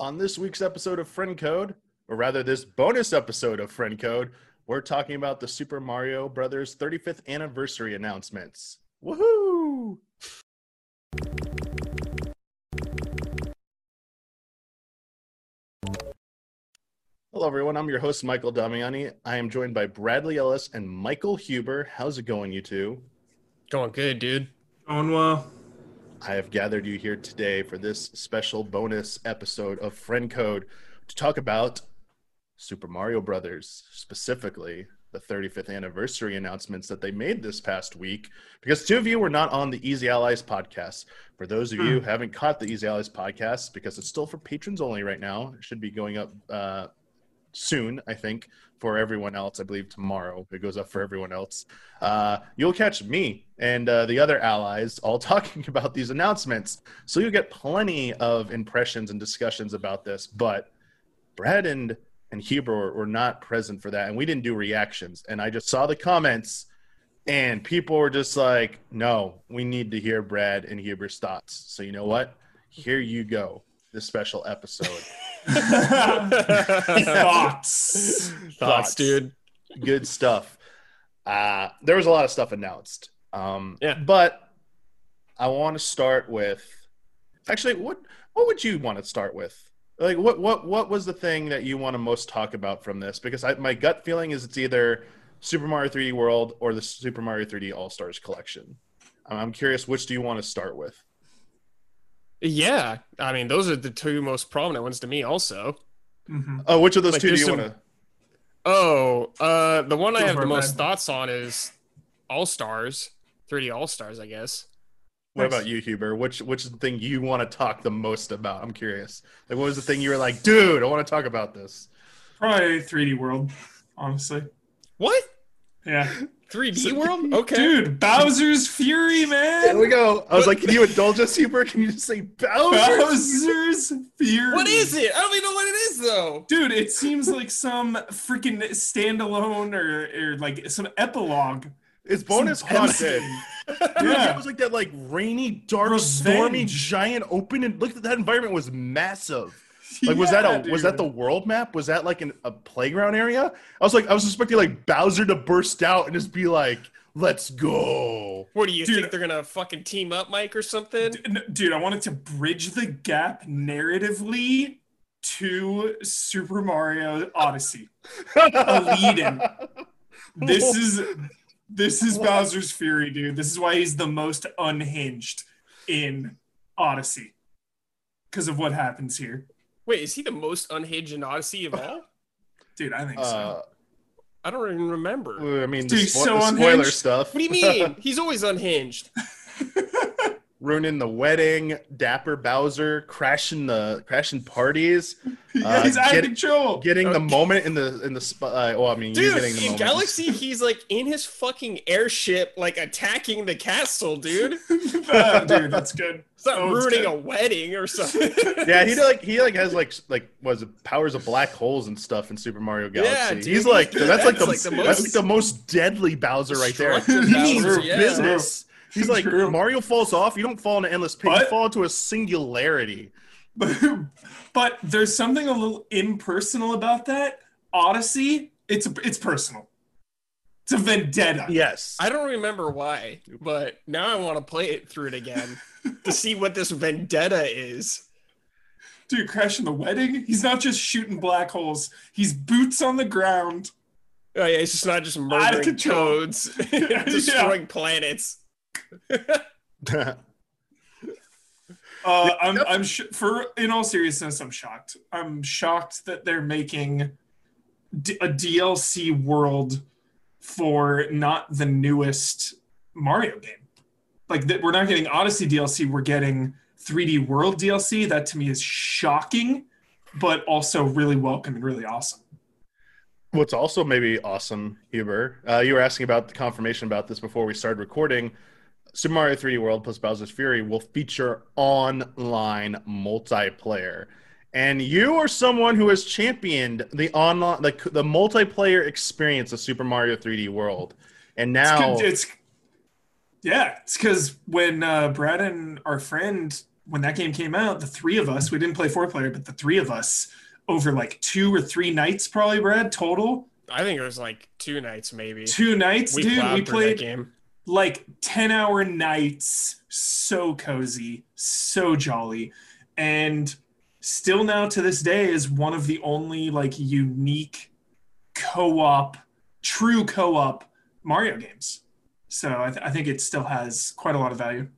On this week's episode of Friend Code, or rather this bonus episode of Friend Code, we're talking about the Super Mario Brothers 35th anniversary announcements. Woohoo! Hello, everyone. I'm your host, Michael Damiani. I am joined by Bradley Ellis and Michael Huber. How's it going, you two? Going good, dude. Going well. I have gathered you here today for this special bonus episode of Friend Code to talk about Super Mario Brothers, specifically the 35th anniversary announcements that they made this past week. Because two of you were not on the Easy Allies podcast. For those of you who haven't caught the Easy Allies podcast, because it's still for patrons only right now, it should be going up uh, soon, I think, for everyone else. I believe tomorrow it goes up for everyone else. Uh, you'll catch me and uh, the other allies all talking about these announcements. So you'll get plenty of impressions and discussions about this. But Brad and and Huber were, not present for that, and we didn't do reactions. And I just saw the comments, and people were just like, "No, we need to hear Brad and Huber's thoughts." So you know what? Here you go. This special episode. Thoughts. Thoughts, dude. Good stuff. Uh, there was a lot of stuff announced. Um, Yeah. But I want to start with actually what what would you want to start with? Like what what what was the thing that you want to most talk about from this? Because I, my gut feeling is it's either Super Mario 3D World or the Super Mario 3D All Stars collection. I'm- I'm curious which do you want to start with? Yeah, I mean, those are the two most prominent ones to me, also. Mhm. Oh, which of those Like, two do you want to? Oh, uh, the one I have the it, most man. thoughts on is All Stars, 3D All Stars, I guess. What Nice. about you, Huber? Which which is the thing you want to talk the most about? I'm curious. Like, what was the thing you were like, dude? I want to talk about this. Probably 3D World, honestly. What? Yeah. 3D World? Okay. Dude, Bowser's Fury, man. There man. we go. I was like, can you indulge us, Huber? Can you just say Bowser? Bowser's Fury. What is it? I don't even know what it is, though. Dude, it seems like some freaking standalone or, or like some epilogue. It's bonus Some content. Yeah. It was like that like rainy, dark, Revenge. stormy, giant open and look at that environment was massive. Like was that Yeah, a was that the world map? Was that like an, a playground area? I was like I was expecting like Bowser to burst out and just be like, "Let's go." What do you Dude. think they're gonna fucking team up, Mike, or something? Dude, I wanted to bridge the gap narratively to Super Mario Odyssey. a lead in. This is this is What? Bowser's Fury, dude. This is why he's the most unhinged in Odyssey. Because of what happens here. Wait, is he the most unhinged in Odyssey of all? Dude, I think so. Uh, I don't even remember. I mean, Dude, the, he's spo- so the spoiler unhinged. stuff. What do you mean? He's always unhinged. Ruining the wedding, Dapper Bowser crashing the crashing parties, yeah, uh, he's out get- of control. getting the moment in the in the spot. Uh, well, I mean, Dude, getting the in moment. Galaxy, he's like in his fucking airship, like attacking the castle, dude. Dude, that's good. It's not Oh, it's ruining good. a wedding or something. Yeah, he like he like has like like was it powers of black holes and stuff in Super Mario Galaxy. Yeah, dude, he's like he's- that's like the, that's like the that's most like the most deadly Bowser right there. destructive He means Bowser, yeah. business. He's like True. Mario falls off. You don't fall into an endless pit. You fall into a singularity. But, but there's something a little impersonal about that. Odyssey, it's it's personal. It's a vendetta. Yes. I don't remember why, but now I want to play it through it again to see what this vendetta is. Dude, crashing the wedding? He's not just shooting black holes. He's boots on the ground. Oh yeah, it's just not just Out murdering control. toads, destroying planets. Uh, I'm, I'm sh- for in all seriousness, I'm shocked. I'm shocked that they're making d- a DLC world for not the newest Mario game. Like that, we're not getting Odyssey DLC. We're getting 3D World DLC. That to me is shocking, but also really welcome and really awesome. What's also maybe awesome, Huber, uh, you were asking about the confirmation about this before we started recording. Super Mario 3D World plus Bowser's Fury will feature online multiplayer. And you are someone who has championed the online, the, the multiplayer experience of Super Mario 3D World. And now, It's, it's yeah, it's because when uh, Brad and our friend when that game came out, the three of us, we didn't play four player, but the three of us over like two or three nights, probably, Brad, total. I think it was like two nights, maybe. Two nights, we dude. We through that played game. Like 10 hour nights. So cozy, so jolly. And still now to this day is one of the only like unique co-op, true co-op Mario games. So I, th- I think it still has quite a lot of value.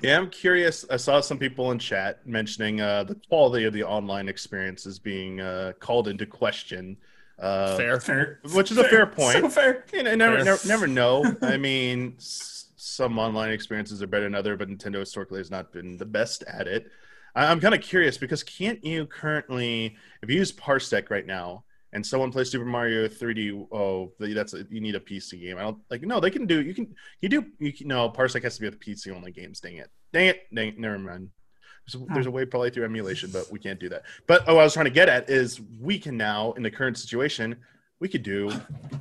Yeah, I'm curious. I saw some people in chat mentioning uh, the quality of the online experience is being uh, called into question. Uh, Fair. Fair. Which is a fair point. So fair. You know, never, Fair. never, never know. I mean, s- some online experiences are better than other, but Nintendo historically has not been the best at it. I- I'm kind of curious because can't you currently, if you use Parsec right now, and someone plays Super Mario 3D, oh, that's a, you need a PC game. I don't like. No, they can do. You can. You do. You can, no, Parsec has to be with PC only games. Dang it. Dang it. Dang it. Never mind. There's a, there's a way probably through emulation, but we can't do that. But oh, I was trying to get at is we can now in the current situation we could do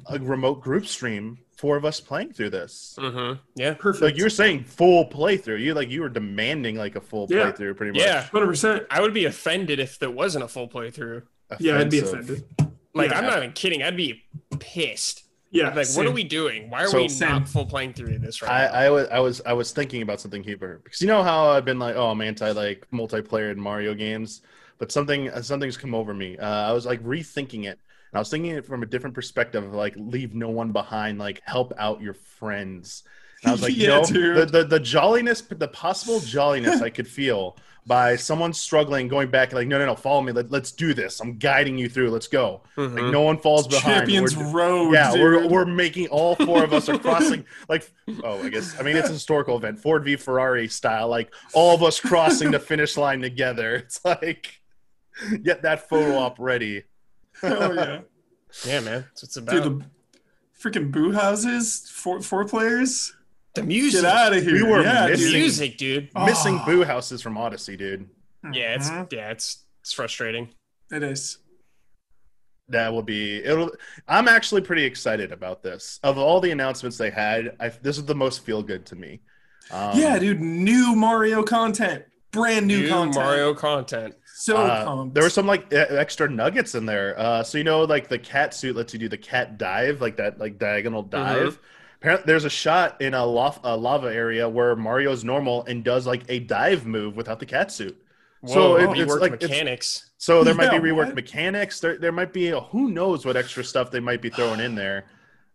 a remote group stream, four of us playing through this. Mm-hmm. Yeah. Perfect. Like you're saying full playthrough. You like you were demanding like a full Yeah. playthrough pretty much. Yeah. 100%. I would be offended if there wasn't a full playthrough. Yeah, I'd be offended. Like, Yeah. I'm not even kidding. I'd be pissed. Yeah. Like, what are we doing? Why are So- we Same. not full playing through this right I, now? I was I was I was thinking about something here because you know how I've been like oh I'm anti like multiplayer in Mario games, but something something's come over me. Uh, I was like rethinking it, and I was thinking it from a different perspective, of, like leave no one behind, like help out your friends. And I was like, Yeah, no, the, the the jolliness, the possible jolliness I could feel by someone struggling, going back, like no no no, follow me, Let, let's do this. I'm guiding you through. Let's go. Mhm. Like no one falls behind. Champions We're- Road. yeah, dude. we're we're making all four of us are crossing like oh I guess I mean it's a historical event Ford v Ferrari style like all of us crossing the finish line together. It's like get that photo op ready. Hell yeah. yeah, man. That's what it's about. Dude, the freaking boo houses, four four players. The music. Get out of here. We were yeah, missing- dude. music, dude. Missing Oh. boo houses from Odyssey, dude. Yeah, it's Mhm. yeah, it's it's frustrating. it is. That will be it'll I'm actually pretty excited about this. Of all the announcements they had, I, this is the most feel good to me. Um, yeah, dude. New Mario content. Brand new, New content. Mario content. So Uh, there were some like extra nuggets in there. Uh, so you know, like the cat suit lets you do the cat dive, like that, like diagonal dive. Apparently, there's a shot in a, lof- a lava area where Mario's normal and does like a dive move without the cat suit. Whoa, So it- reworked it's like- it's- mechanics. So there might Yeah, be reworked what? mechanics. There, there might be a, who knows what extra stuff they might be throwing in there.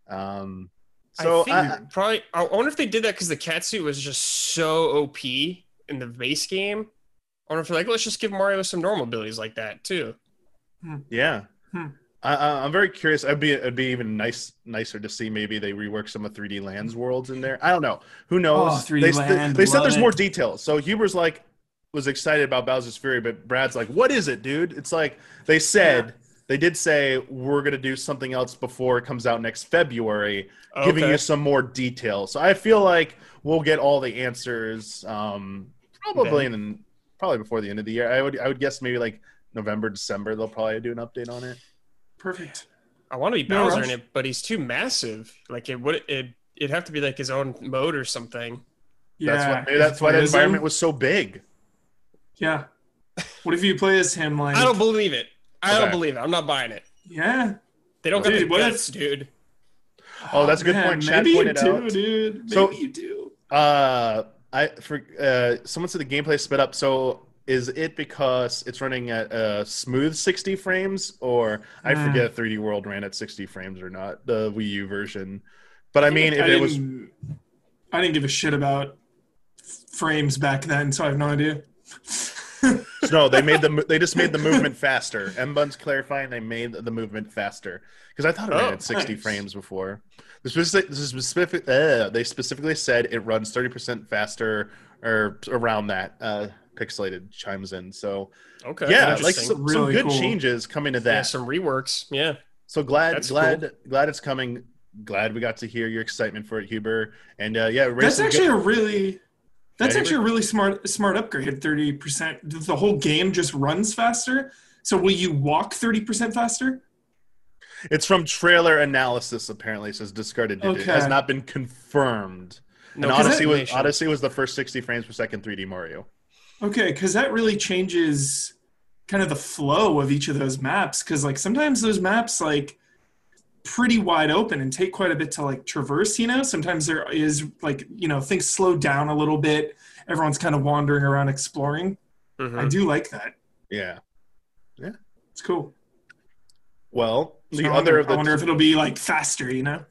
Um, so I think I, probably. I wonder if they did that because the cat suit was just so OP in the base game. I wonder if they're like, let's just give Mario some normal abilities like that too. Yeah. Hmm. I, I'm very curious. I'd be it'd be even nice nicer to see maybe they rework some of 3D Lands worlds in there. I don't know. Who knows? Oh, 3D they, Land, they said there's it. more details. So Huber's like was excited about Bowser's Fury, but Brad's like, "What is it, dude?" It's like they said they did say we're gonna do something else before it comes out next February, giving you some more details. So I feel like we'll get all the answers um, probably in probably before the end of the year. I would I would guess maybe like November December they'll probably do an update on it. Perfect. I want to be No Bowser rush. in it, but he's too massive. Like it would it it'd have to be like his own mode or something. Yeah. That's why maybe that's why the Play as him. environment was so big. Yeah. What if you play as him? Like, I don't believe it. I Okay. don't believe it. I'm not buying it. yeah. They don't got Dude, the what if- guts, dude. Oh, that's a good man, point. Chad Maybe pointed you do, out. dude. Maybe So- you do. Uh, I for uh, someone said the gameplay is sped up. So is it because it's running at uh, smooth 60 frames, or I Hmm. forget if 3D World ran at 60 frames or not, the Wii U version. But I mean, if it was I didn't give a shit about frames back then, so I have no idea. no, they made the they just made the movement faster. M Bun's clarifying they made the movement faster because I thought it ran Oh, at 60 nice. frames before. This is specific uh, they specifically said it runs 30% faster or around that. Uh, pixelated chimes in. So Okay. yeah, like interesting. some, some good cool. changes coming to that. yeah, some reworks. Yeah. so glad, That's glad, glad it's coming. Glad we got to hear your excitement for it, Huber. And uh, yeah, That's actually good- a really that's Yeah, actually a really smart smart upgrade. Thirty percent. The whole game just runs faster. So will you walk thirty percent faster? It's from trailer analysis. Apparently, it says discarded. digit. It has not been confirmed. No and Odyssey was. Odyssey was the first 60 frames per second 3D Mario. Okay, because that really changes kind of the flow of each of those maps. Because like sometimes those maps like pretty wide open and take quite a bit to like traverse. You know, sometimes there is like you know things slow down a little bit. Everyone's kind of wandering around exploring. Mhm. I do like that. Yeah. Yeah, it's cool. Well, So the I other wonder, of the I wonder if it'll be like faster. You know.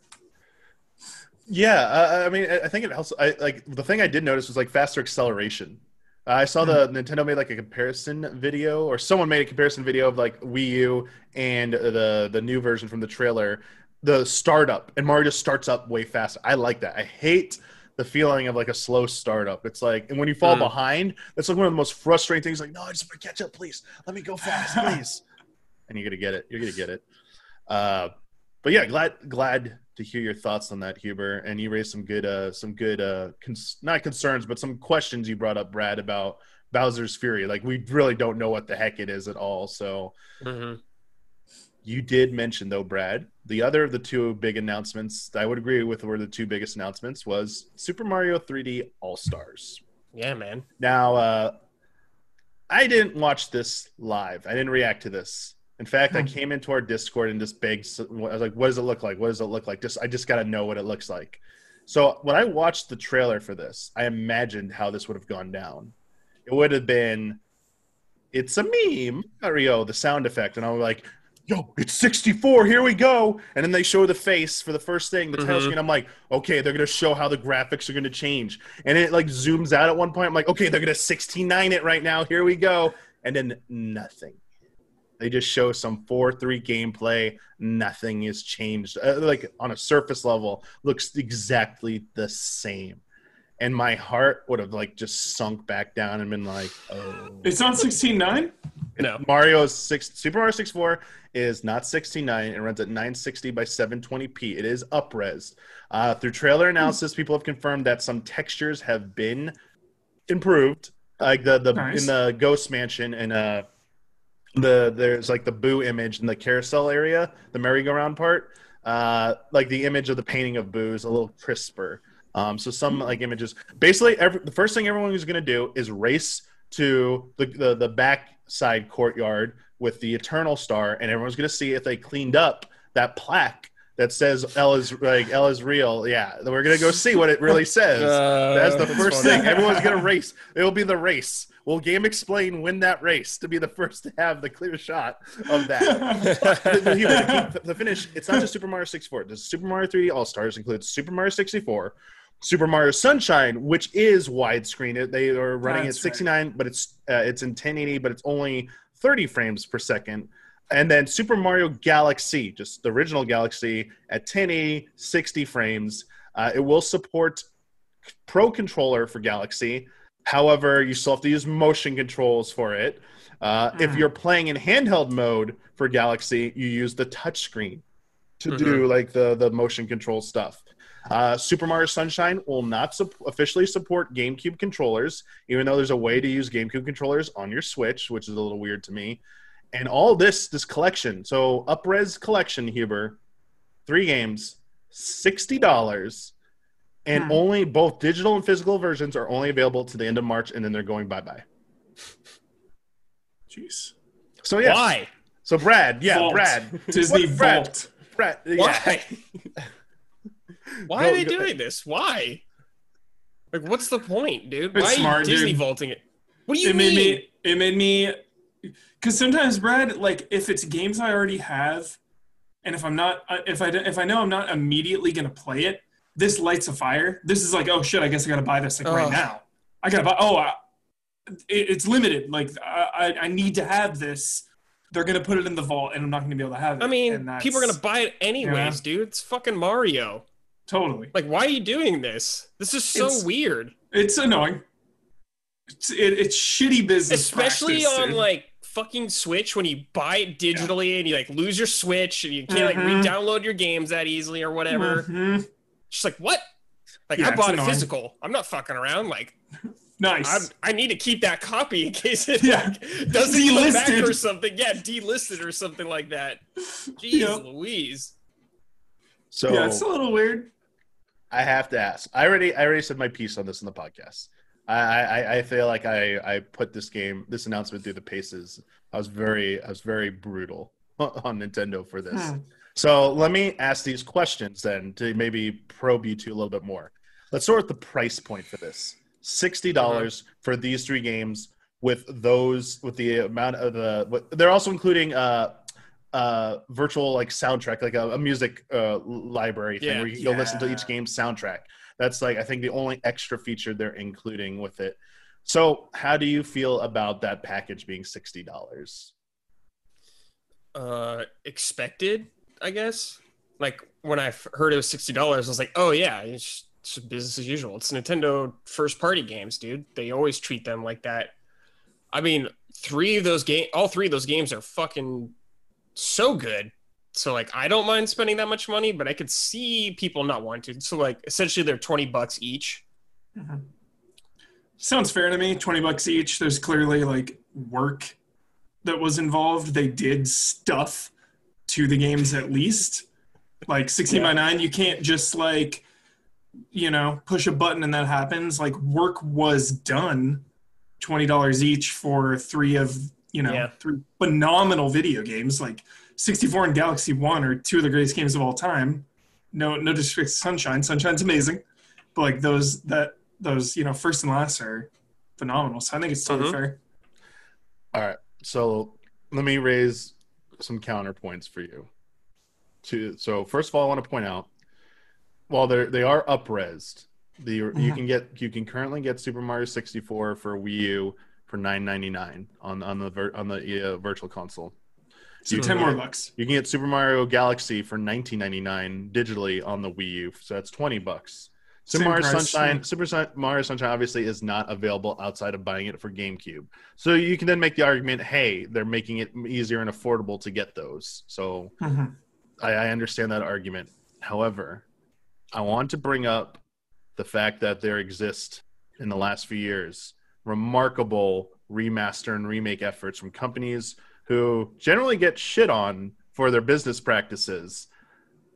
Yeah, uh, I mean, I I think it also. I like the thing I did notice was like faster acceleration. I saw the Nintendo made like a comparison video, or someone made a comparison video of like Wii U and the the new version from the trailer, the startup, and Mario just starts up way faster. I like that. I hate the feeling of like a slow startup. It's like, and when you fall Mm. behind, that's like one of the most frustrating things. Like, no, I just want to catch up, please. Let me go fast, please. and you're gonna get it. You're gonna get it. Uh, but yeah, glad glad to hear your thoughts on that, Huber. And you raised some good uh some good uh cons- not concerns, but some questions you brought up, Brad, about Bowser's Fury. Like we really don't know what the heck it is at all. So Mhm. you did mention though, Brad, the other of the two big announcements that I would agree with were the two biggest announcements was Super Mario 3D All Stars. Yeah, man. Now, uh, I didn't watch this live. I didn't react to this. In fact, I Hmm. came into our Discord and just begged. I was like, "What does it look like? What does it look like?" Just, I just got to know what it looks like. So when I watched the trailer for this, I imagined how this would have gone down. It would have been, "It's a meme, Mario," the sound effect, and I'm like, "Yo, it's 64. Here we go!" And then they show the face for the first thing, the title Mhm. screen. I'm like, "Okay, they're gonna show how the graphics are gonna change." and it like zooms out at one point. I'm like, okay, they're gonna 69 it right now. Here we go, and then nothing. They just show some four three gameplay. Nothing is changed. Uh, like on a surface level, looks exactly the same. And my heart would have like just sunk back down and been like, oh. It's on sixteen nine. No. Mario's six Super Mario 64 is not 69. It runs at 960 by 720p. It is upres. Uh, through trailer analysis, people have confirmed that some textures have been improved, like the the Nice. in the Ghost Mansion and uh the there's like the Boo image in the carousel area, the merry-go-round part. Uh, like the image of the painting of Boo is a little crisper. Um, so some like images. Basically, every, the first thing everyone is going to do is race to the, the the back side courtyard with the Eternal Star, and everyone's going to see if they cleaned up that plaque that says "L is like L is real." Yeah, we're going to go see what it really says. Uh, That's the that's first funny. thing. Everyone's gonna race. It'll be the race. Will GameXplain win that race to be the first to have the clear shot of that? the, the, the- the finish. It's not just Super Mario 64. The Super Mario 3D All Stars includes Super Mario 64, Super Mario Sunshine, which is widescreen. They are running That's at right. 69, but it's uh, it's in 1080, but it's only 30 frames per second. And then Super Mario Galaxy, just the original Galaxy, at 1080, 60 frames. Uh, it will support Pro Controller for Galaxy. However, you still have to use motion controls for it. Uh, If Mm. you're playing in handheld mode for Galaxy, you use the touchscreen to do like the the motion control stuff. Uh, Super Mario Sunshine will not sup- officially support GameCube controllers, even though there's a way to use GameCube controllers on your Switch, which is a little weird to me. And all this, this collection, so Upres collection, Huber, three games, sixty dollars, and Hmm. only both digital and physical versions are only available to the end of March, and then they're going bye bye. Jeez. So yeah, Why? so Brad, yeah, Vault. Brad, Disney What, Brad? Vault. Brad, yeah. Why? Why Go- are they go- doing this? Why? Like, what's the point, dude? Why smart, are you Disney dude. vaulting it? What do you it mean? made me it made me because sometimes brad like if it's games i already have and if i'm not uh, if i if i know i'm not immediately going to play it this lights a fire this is like oh shit i guess i gotta buy this like right now i gotta buy oh I, it, it's limited like I, I need to have this they're gonna put it in the vault and i'm not gonna be able to have it I mean, and that's- people are gonna buy it anyways, Yeah. dude. It's fucking Mario. totally Like, why are you doing this? This is so It's- weird. it's annoying it's, it, it's shitty business Especially practice, on dude. like fucking Switch when you buy it digitally and you like lose your Switch and you can't like Mhm. re-download your games that easily or whatever. Mhm. Just like what? Like Yeah, I bought it annoying. physical. I'm not fucking around. Like nice I'm, I need to keep that copy in case it Yeah. like, doesn't come back Delisted. or something. Yeah, delisted or something like that. Jeez Yeah. Louise. So yeah it's a little weird I have to ask. I already I already said my piece on this in the podcast. I, I, I feel like I, I put this game, this announcement through the paces. I was very, I was very brutal on Nintendo for this. Hmm. So let me ask these questions then to maybe probe you two a little bit more. Let's start with the price point for this: sixty dollars for these three games with those with the amount of the. They're also including uh, uh, virtual like soundtrack, like a, a music uh, library thing Yeah. where you can go listen to each game's soundtrack. That's like I think the only extra feature they're including with it. So, how do you feel about that package being sixty dollars? uh expected i guess. Like when I heard it was $60 i was like oh yeah it's just business as usual. It's nintendo first party games dude. They always treat them like that. I mean three of those game all three of those games are fucking so good so like i don't mind spending that much money but i could see people not wanting to so like essentially they're 20 bucks each Mhm. Sounds fair to me. 20 bucks each. There's clearly like work that was involved. They did stuff to the games at least. Like 16 by 9, you can't just like, you know, push a button and that happens. Like work was done. $20 each for three of, you know, Yeah. three phenomenal video games. Like 64 and Galaxy 1 are two of the greatest games of all time. No, no disrespect to Sunshine. Sunshine's amazing. But like those that those you know first and last are phenomenal. So I think it's totally Mhm. fair. All right. So let me raise some counterpoints for you. To so first of all, I want to point out while they they are upresed, the you Mhm. can get you can currently get Super Mario 64 for Wii U for 9.99 on on the on the uh, virtual console. So You ten can more get- bucks. You can get Super Mario Galaxy for 19.99 digitally on the Wii U, so that's 20 bucks. Super Mario Sunshine. Super Mario Sunshine obviously is not available outside of buying it for GameCube. So you can then make the argument, hey, they're making it easier and affordable to get those. So Mhm. I, I understand that argument. However, I want to bring up the fact that there exist in the last few years remarkable remaster and remake efforts from companies who generally get shit on for their business practices.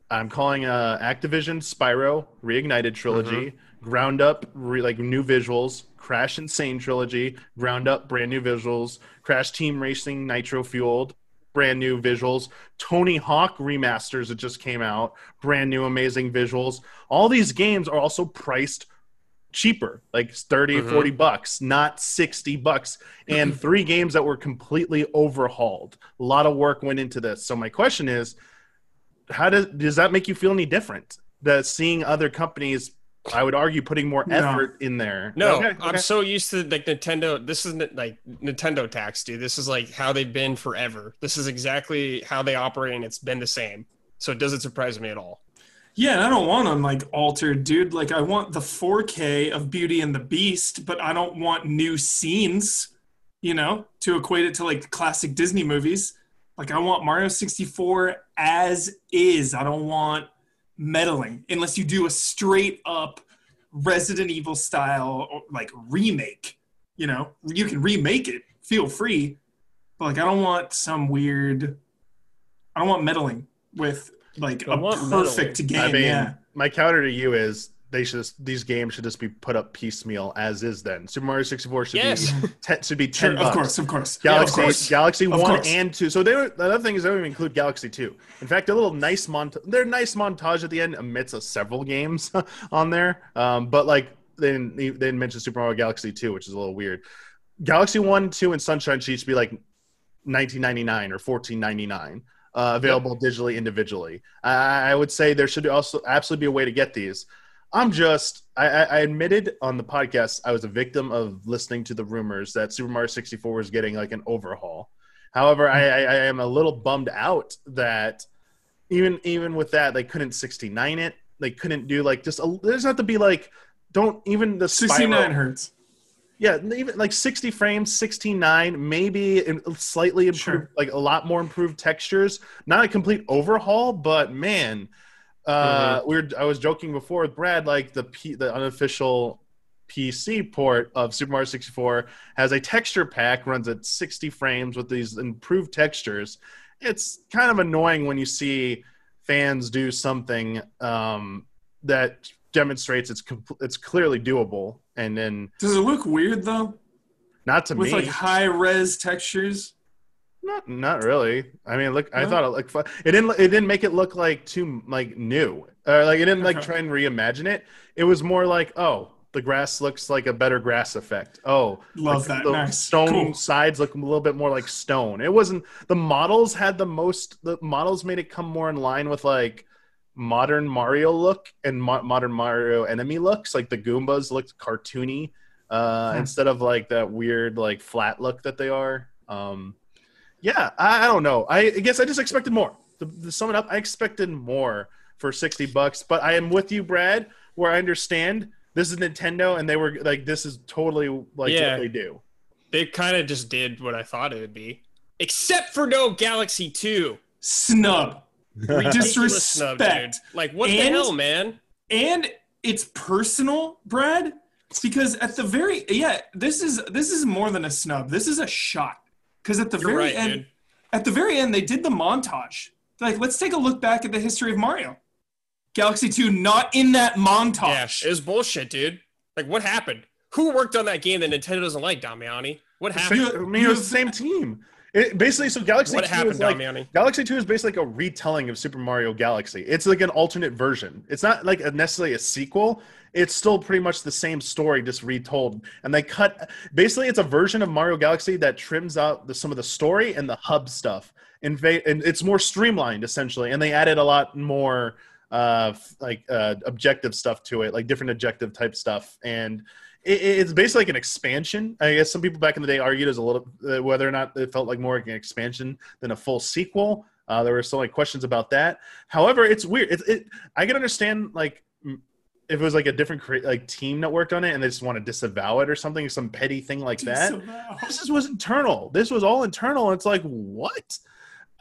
I'm calling uh, Activision Spyro Reignited trilogy, ground up re- like new visuals, Crash N. Sane trilogy, ground up brand new visuals, Crash Team Racing Nitro fueled, brand new visuals, Tony Hawk remasters that just came out, brand new amazing visuals. All these games are also priced cheaper, like 30, Mhm. 40 bucks, not 60 bucks. And three games that were completely overhauled. A lot of work went into this. So my question is, how does does that make you feel any different? That seeing other companies, I would argue, putting more No. effort in there. No, Okay, I'm so used to like Nintendo. This isn't like Nintendo tax, dude. This is like how they've been forever. This is exactly how they operate, and it's been the same. So it doesn't surprise me at all. Yeah, and I don't want them like altered, dude. Like I want the 4K of Beauty and the Beast, but I don't want new scenes, you know, to equate it to like classic Disney movies. Like I want Mario 64 as is. I don't want meddling unless you do a straight up Resident Evil style like remake. You know, you can remake it. Feel free. But like I don't want some weird I don't want meddling with like I a want perfect game. I mean, yeah. my counter to you is they should just, these games should just be put up piecemeal as is. Then Super Mario 64 should Yes. be ten, should be Sure, ten of course, of course. Galaxy, Yeah, of course. Galaxy Of One course. and Two. So they don't, the other thing is they don't even include Galaxy Two. In fact, a little nice mont, their nice montage at the end amidst of several games on there. Um, but like they didn't, they didn't mention Super Mario Galaxy Two, which is a little weird. Galaxy One, Two, and Sunshine should be like 1999 or 1499 uh, available digitally individually. I, I would say there should also absolutely be a way to get these. I'm just I, I admitted on the podcast I was a victim of listening to the rumors that Super Mario 64 was getting like an overhaul. However, I, I, I am a little bummed out that even even with that they couldn't 69 it. They couldn't do like just a, there's not to be like don't even the 69 Spyro- hertz. Yeah, even like 60 frames, 69, maybe in- slightly improved, Sure. like a lot more improved textures. Not a complete overhaul, but man, uh, we were, I was joking before with Brad, like the P, the unofficial PC port of Super Mario 64 has a texture pack, runs at 60 frames with these improved textures. It's kind of annoying when you see fans do something um, that demonstrates it's compl- it's clearly doable. And then Does it look weird though? not to With me, like high res textures? not not really. I mean, look, I No? thought it looked fun. It didn't it didn't make it look like too like new or like it didn't like try and reimagine it. It was more like oh. The grass looks like a better grass effect. Oh, Love like that. The Nice. stone Cool. sides look a little bit more like stone. It wasn't the models had the most. The models made it come more in line with like modern Mario look and mo- modern Mario enemy looks. Like the Goombas looked cartoony uh, Hmm. instead of like that weird like flat look that they are. Um, yeah, I, I don't know. I, I guess I just expected more. To, to sum it up, I expected more for sixty bucks. But I am with you, Brad, where I understand this is Nintendo, and they were like, this is totally like Yeah. what they do. They kind of just did what I thought it would be, except for no Galaxy Two. Snub. Ridiculous snub, dude. Disrespect. Like what the hell, man? and it's personal brad it's because at the very yeah this is this is more than a snub this is a shot because at the You're very right, end dude. at the very end they did the montage like let's take a look back at the history of mario galaxy 2 not in that montage. Yeah, montage it was bullshit, dude. Like what happened? Who worked on that game that Nintendo doesn't like, Damiani? What happened? I mean, it was the same team. It, basically, so Galaxy What 2 happened, is like Damiani? Galaxy 2 is basically like a retelling of Super Mario Galaxy. It's like an alternate version. It's not like a, necessarily a sequel. It's still pretty much the same story, just retold. And they cut basically it's a version of Mario Galaxy that trims out the, some of the story and the hub stuff. And, it's more streamlined essentially. And they added a lot more uh, like uh, objective stuff to it, like different objective type stuff. And it, it's basically like an expansion. I guess some people back in the day argued as a little uh, whether or not it felt like more like an expansion than a full sequel. Uh, there were still like questions about that. However, it's weird. It, it I can understand like if it was like a different crea- like team that worked on it and they just want to disavow it or something, some petty thing like that. This was internal. This was all internal. It's like what?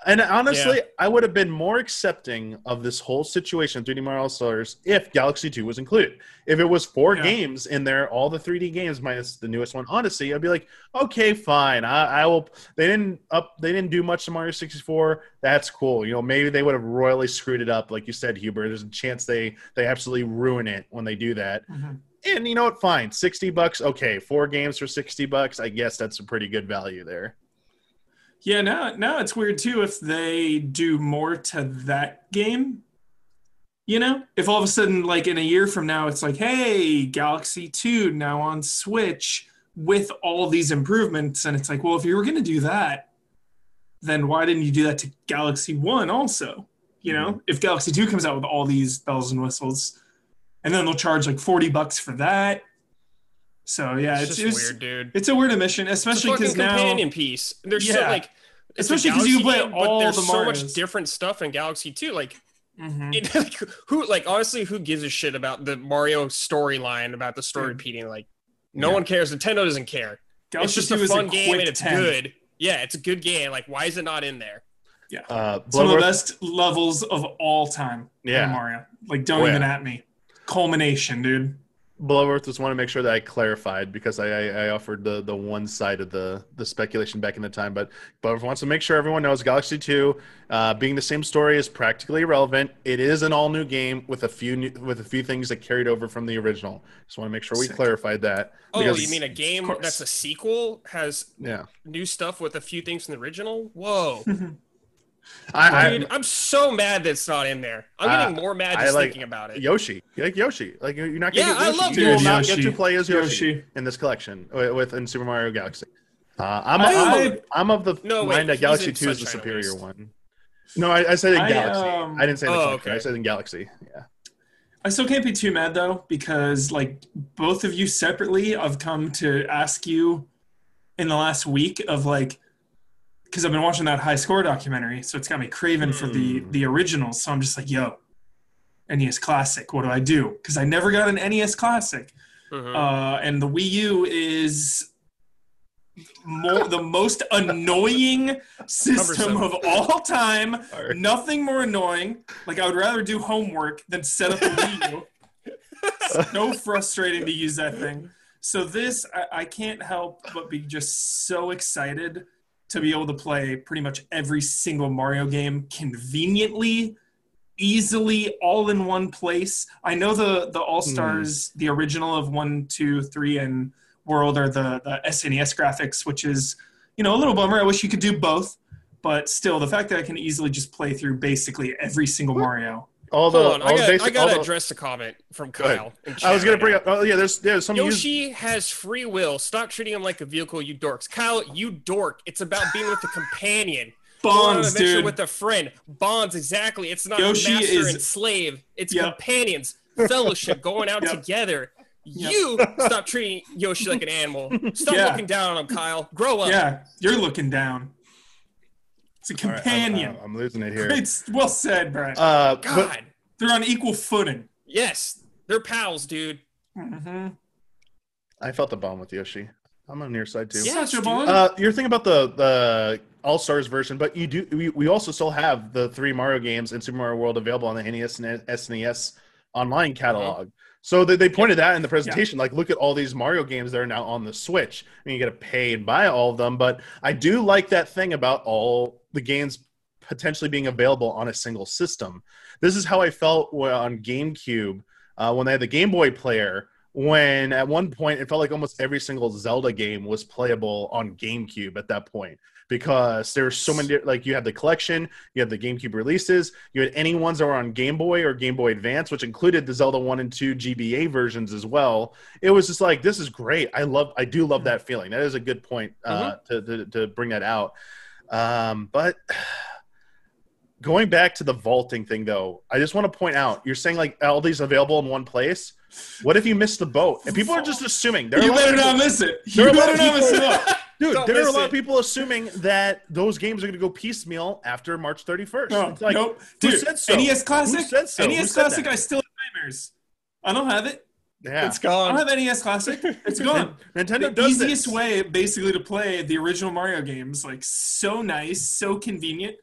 And honestly, I would have been more accepting of this whole situation, 3D Mario All Stars, if Galaxy 2 was included. If it was four Yeah. games in there, all the 3D games minus the newest one, Odyssey, I'd be like, okay, fine. I, I will. They didn't up. They didn't do much to Mario 64. That's cool. You know, maybe they would have royally screwed it up, like you said, Huber. There's a chance they they absolutely ruin it when they do that. Mhm. And you know what? Fine, sixty bucks. Okay, four games for sixty bucks. I guess that's a pretty good value there. Yeah now now it's weird too if they do more to that game you know? If all of a sudden like in a year from now it's like hey galaxy 2 now on switch with all these improvements and it's like well if you were going to do that then why didn't you do that to galaxy 1 also you know? Mm-hmm. If galaxy 2 comes out with all these bells and whistles and then they'll charge like 40 bucks for that so yeah it's it's, just it's, weird, dude. it's a weird omission especially because now companion piece. There's so like especially because you Galaxy play game, but all there's the so much different stuff in Galaxy 2. Like, Mhm. it, like who like honestly who gives a shit about the Mario storyline about the story repeating? Like no Yeah. one cares. Nintendo doesn't care. Galaxy it's just a fun a game and it's 10. good. Yeah, it's a good game. Like why is it not in there? Yeah, uh, Some of the Bloodworth- best levels of all time. Yeah. Mario. Like, don't Oh, even yeah. at me. Culmination, dude. Bloodworth just want to make sure that I clarified because I, I, I offered the, the one side of the, the speculation back in the time, but Bloodworth wants to make sure everyone knows Galaxy 2 uh, being the same story is practically irrelevant. It is an all new game with a few new, with a few things that carried over from the original. Just want to make sure we Sick. clarified that. Oh, you mean a game that's a sequel has yeah? new stuff with a few things from the original? Whoa. I, I Dude, I'm so mad that it's not in there. I'm Uh, getting more mad just like- thinking about it. Yoshi, you like Yoshi, like you're not gonna Yeah, get I love you will Yoshi. not get Yoshi. to play as Yoshi, Yoshi. in this collection with, with in Super Mario Galaxy. Uh, I'm, I- I'm, I'm of the No, wait, mind that Galaxy Two is the superior least. one. No, I, I said in I, Galaxy. um, I didn't say in Oh, okay. I said in Galaxy. Yeah. I still can't be too mad, though, because, like, both of you separately, I've come to ask you in the last week of, like, because I've been watching that high score documentary, so it's got me craving for the Hmm. the originals. So I'm just like, yo, NES Classic, what do I do? Because I never got an NES Classic. Mhm. uh, and the Wii U is more the most annoying system of all time. Nothing more annoying. Like I would rather do homework than set up a Wii U. so frustrating to use that thing. So this, I, I can't help but be just so excited to be able to play pretty much every single Mario game conveniently easily all in one place. I know the the All Stars, Hmm. the original of one, two, three, and World are the the SNES graphics, which is you know a little bummer. I wish you could do both, but still, the fact that I can easily just play through basically every single Mario. All the, Hold on, all I gotta, basic. I gotta the- address the comment from Kyle. I was gonna right bring up. Oh yeah, there's there's some use- Yoshi has free will. Stop treating him like a vehicle, you dorks. Kyle, you dork. It's about being with a companion. Bonds, dude. with a friend. Bonds, exactly. It's not Yoshi master is- and slave. It's Yep. companions, fellowship, going out Yep. together. Yep. You stop treating Yoshi like an animal. Stop Yeah. looking down on him, Kyle. Grow up. yeah, you're looking down. It's a All right, I'm- companion. I'm, losing it here. It's well said, Brian. Uh, God. but They're on equal footing. yes, they're pals, dude. Mm-hmm. I felt the bond with Yoshi. I'm on your side too. Yeah. Such a dude. bond. Uh, you're thinking about the the All Stars version, but you do. We, we also still have the three Mario games and Super Mario World available on the NES and SNES online catalog. So they, they pointed that in the presentation. Like, look at all these Mario games that are now on the Switch. I mean, you got to pay and buy all of them, but I do like that thing about all the games potentially being available on a single system. This is how I felt on GameCube uh, when they had the Game Boy player. When at one point it felt like almost every single Zelda game was playable on GameCube at that point because there were so many like you had the collection, you had the GameCube releases, you had any ones that were on Game Boy or Game Boy Advance, which included the Zelda 1 and 2 GBA versions as well. It was just like this is great. I love I do love that feeling. That is a good point uh, to, to to bring that out. Um, but going back to the vaulting thing though, I just want to point out you're saying like all these available in one place. What if you miss the boat? And people are just assuming. There are a You better people- not miss it. You are a lot better not miss it. Dude, Don't there are a lot it. of people assuming that those games are going to go piecemeal after March 31st. No, it's like, nope. who Dude, said so? NES Classic. Who said so? Who NES said Classic. that? I still have nightmares. I don't have it. Yeah. It's I gone. I don't have NES Classic. It's gone. Nintendo the does easiest this. way, basically, to play the original Mario games. Like so nice, so convenient.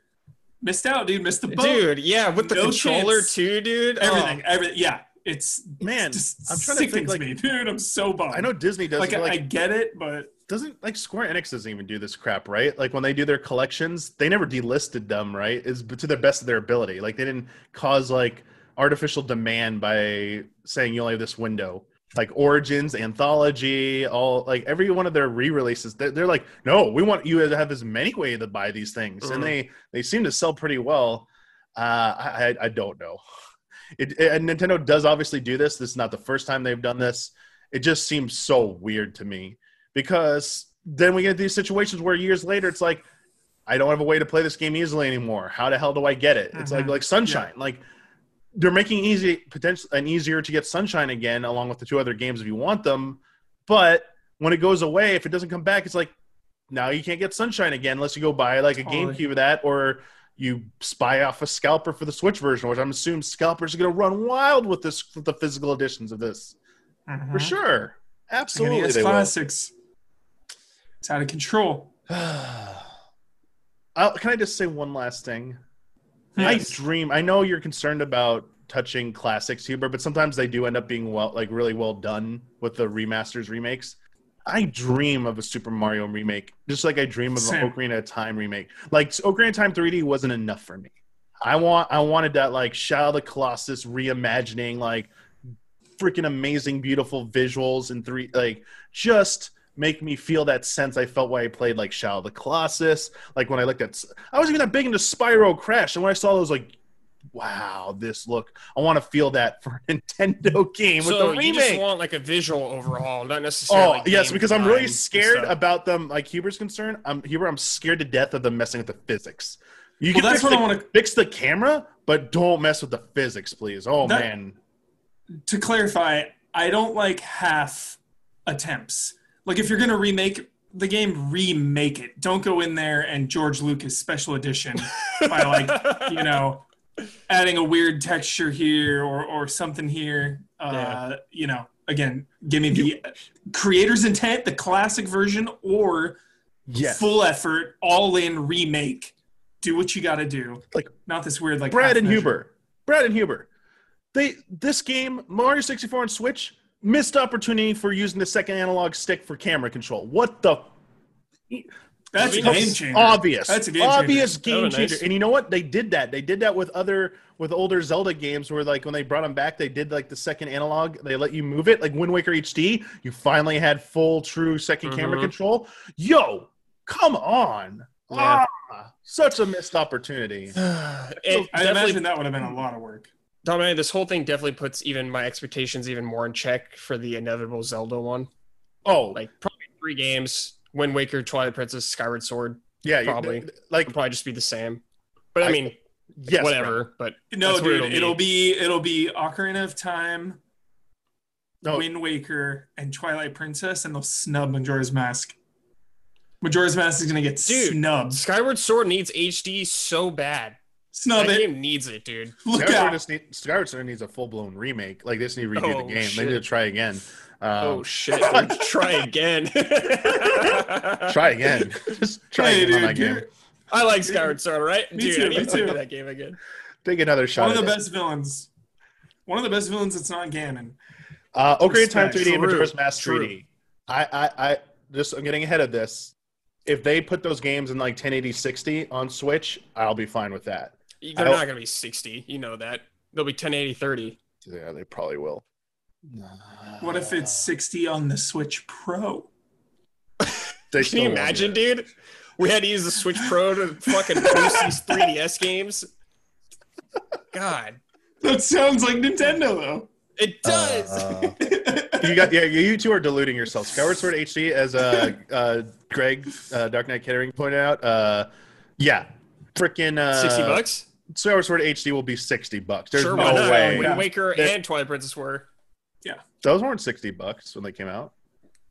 Missed out, dude. Missed the boat. Dude, yeah, with the No controller chance. too, dude. Everything. Oh. Everything. Yeah. It's Man, just I'm trying to think like me, dude. I'm so bummed. I know Disney does Like, I, like I get it, but doesn't like Square Enix doesn't even do this crap, right? Like when they do their collections, they never delisted them, right? Is to the best of their ability. Like they didn't cause like artificial demand by saying you only have this window. Like Origins, Anthology, all like every one of their re-releases, they're, they're like, no, we want you to have as many ways to buy these things, Mhm. and they they seem to sell pretty well. Uh, I I- don't know. It, and Nintendo does obviously do this. This is not the first time they've done this. It just seems so weird to me because then we get these situations where years later it's like I don't have a way to play this game easily anymore. How the hell do I get it? It's like Mhm. like Sunshine. Like they're making easy potential and easier to get Sunshine again, along with the two other games if you want them. But when it goes away, if it doesn't come back, it's like now you can't get Sunshine again unless you go buy like a Totally. GameCube of that or you spy off a scalper for the Switch version, which I'm assuming scalpers are going to run wild with this with the physical editions of this for sure. Absolutely, will. Classics. It's out of control. Uh, can I just say one last thing? I dream. I know you're concerned about touching classics, Huber, but sometimes they do end up being well, like really well done with the remasters, remakes. I dream of a Super Mario remake, just like I dream of Same. an Ocarina of Time remake. Like Ocarina of Time 3D wasn't enough for me. I want, I wanted that like Shadow of the Colossus reimagining, like freaking amazing, beautiful visuals and three, like just make me feel that sense I felt when I played like Shadow of the Colossus. Like when I looked at, I wasn't even that big into Spyro Crash, and when I saw those, like, wow, this look, I want to feel that for a Nintendo game with So the you just want like a visual overhaul, not necessarily. Oh yes, because I'm really scared about them. Like Huber's concerned, I'm Huber. I'm scared to death of them messing with the physics. You Well, can that's fix, what the, I wanna- fix the camera, but don't mess with the physics, please. Oh That- man, to clarify, I don't like half attempts. Like if you're gonna remake the game, remake it. Don't go in there and George Lucas special edition by like you know adding a weird texture here or or something here. Uh, Yeah. You know, again, give me the creator's intent, the classic version, or yes. full effort, all in remake. Do what you got to do. Like- not this weird like Brad and measure. Huber. Brad and Huber. They this game Mario 64 on Switch missed opportunity for using the second analog stick for camera control. What the That's a game nice. changer. obvious. That's a game obvious That game would changer. nice. And you know what? They did that. They did that with other with older Zelda games where like when they brought them back, they did like the second analog. They let you move it. Like Wind Waker HD, you finally had full true 2nd camera Mhm. control. Yo, come on. Yeah. Ah, such a missed opportunity. it I imagine that would have been a lot of work. Dominic, this whole thing definitely puts even my expectations even more in check for the inevitable Zelda one. Oh, Like probably three games: Wind Waker, Twilight Princess, Skyward Sword. yeah, probably. like Would probably just be the same. But I, I- mean, yes, whatever. But No, dude, it'll it'll, be. be. it'll be Ocarina of Time, No, Wind Waker, and Twilight Princess, and they'll snub Majora's Mask. Majora's Mask is gonna get Dude, snubbed. Skyward Sword needs HD so bad. Snub that it. game needs it, dude. Look Skyward Sword, out. just need, Skyward Sword needs a full blown remake. Like they just need to redo Oh, the game. They need to try again. oh Um, shit! dude. Try again. try again. just try Hey, again on dude, that game. I like Skyward Sword, right? Me dude, too, I need me to too. play that game again. Take another shot. one of the at it. best villains. One of the best villains that's not Ganon. Uh, Ocarina of Time Respect. 3D and True, Majora's Mask true. 3D. I, I, I just I'm getting ahead of this. If they put those games in like 1080 60 on Switch, I'll be fine with that. They're not gonna be 60. You know that. They'll be 1080 30. Yeah, they probably will. What if it's 60 on the Switch Pro? They Can you imagine, dude? We had to use the Switch Pro to fucking boost these 3DS games. God, That sounds like Nintendo, though. it does. Uh, you got yeah. You two are deluding yourselves. Skyward Sword HD, as uh, uh, Greg uh, Dark Knight Kettering pointed out. Uh, yeah, freaking uh, 60 bucks? Skyward Sword HD will be 60 bucks. There's sure, no way. Wind Waker There- and Twilight Princess were. Yeah, those weren't 60 bucks when they came out.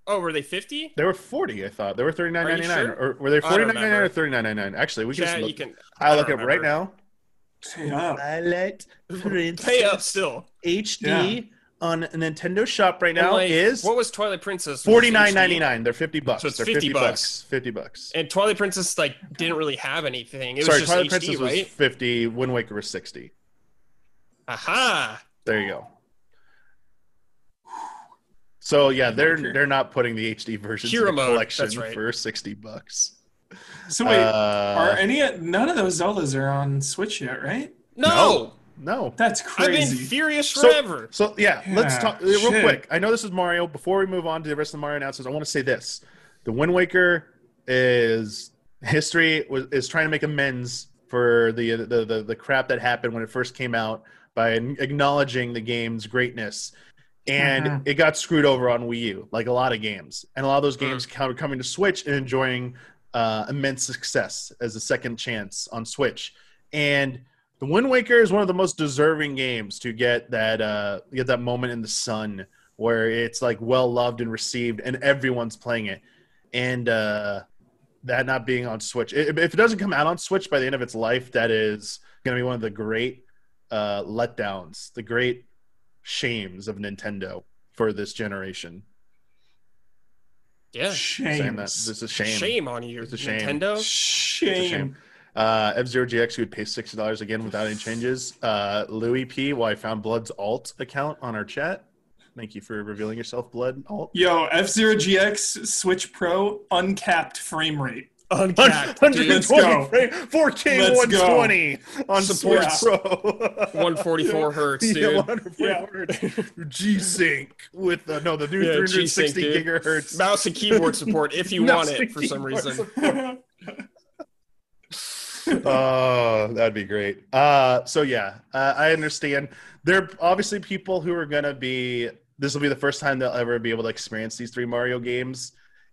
Oh, were they 50? They were 40, I thought. They were 39.99 sure? or were they 49.99 or 39.99? Actually, we can Yeah, just look. you can I'll I look don't up right now. Pay up. Twilight pay up still. HD on a Nintendo Shop right now like, is what was Twilight Princess? forty nine ninety nine. They're fifty bucks. So it's They're 50 bucks. Fifty bucks. And Twilight Princess like didn't really have anything. It Sorry, was just Twilight HD, Princess was right? fifty. Wind Waker was sixty. Aha! There you go. So yeah, they're they're not putting the HD versions Hero in the mode, collection right. for sixty bucks. So wait, Uh, are any none of those Zeldas are on Switch yet, right? No, no. That's crazy. I've been furious So- forever. So yeah, let's talk uh, real shit. quick. I know this is Mario. Before we move on to the rest of the Mario announcements, I want to say this: the Wind Waker is history was is trying to make amends for the the the, the crap that happened when it first came out by acknowledging the game's greatness. And Mhm. it got screwed over on Wii U, like a lot of games, and a lot of those Mhm. games are coming to Switch and enjoying uh, immense success as a second chance on Switch. And the Wind Waker is one of the most deserving games to get that uh, get that moment in the sun where it's like well loved and received, and everyone's playing it. And uh, that not being on Switch, if it doesn't come out on Switch by the end of its life, that is going to be one of the great uh, letdowns, the great shames of Nintendo for this generation. Yeah, Saying that Shames. this is a shame. shame, on you, It's a shame. Nintendo. Shame. shame. Uh, F Zero GX who would pay sixty dollars again without any changes. Uh, Louis P. Well, I found Blood's alt account on our chat. Thank you for revealing yourself, Blood alt. Yo, F Zero GX Switch Pro uncapped frame rate. Uncapped, dude. let's go. frame, 4K Let's 120 on Support Switch Pro. 144 hertz, Yeah, dude. 144 Yeah. hertz. G Sync with uh, no the new Yeah, 360 G-Sync, dude. gigahertz. Mouse and keyboard support if you want it for some reason. Oh, that'd be great. Uh, so yeah, uh, I understand. There are obviously people who are gonna be. This will be the first time they'll ever be able to experience these three Mario games,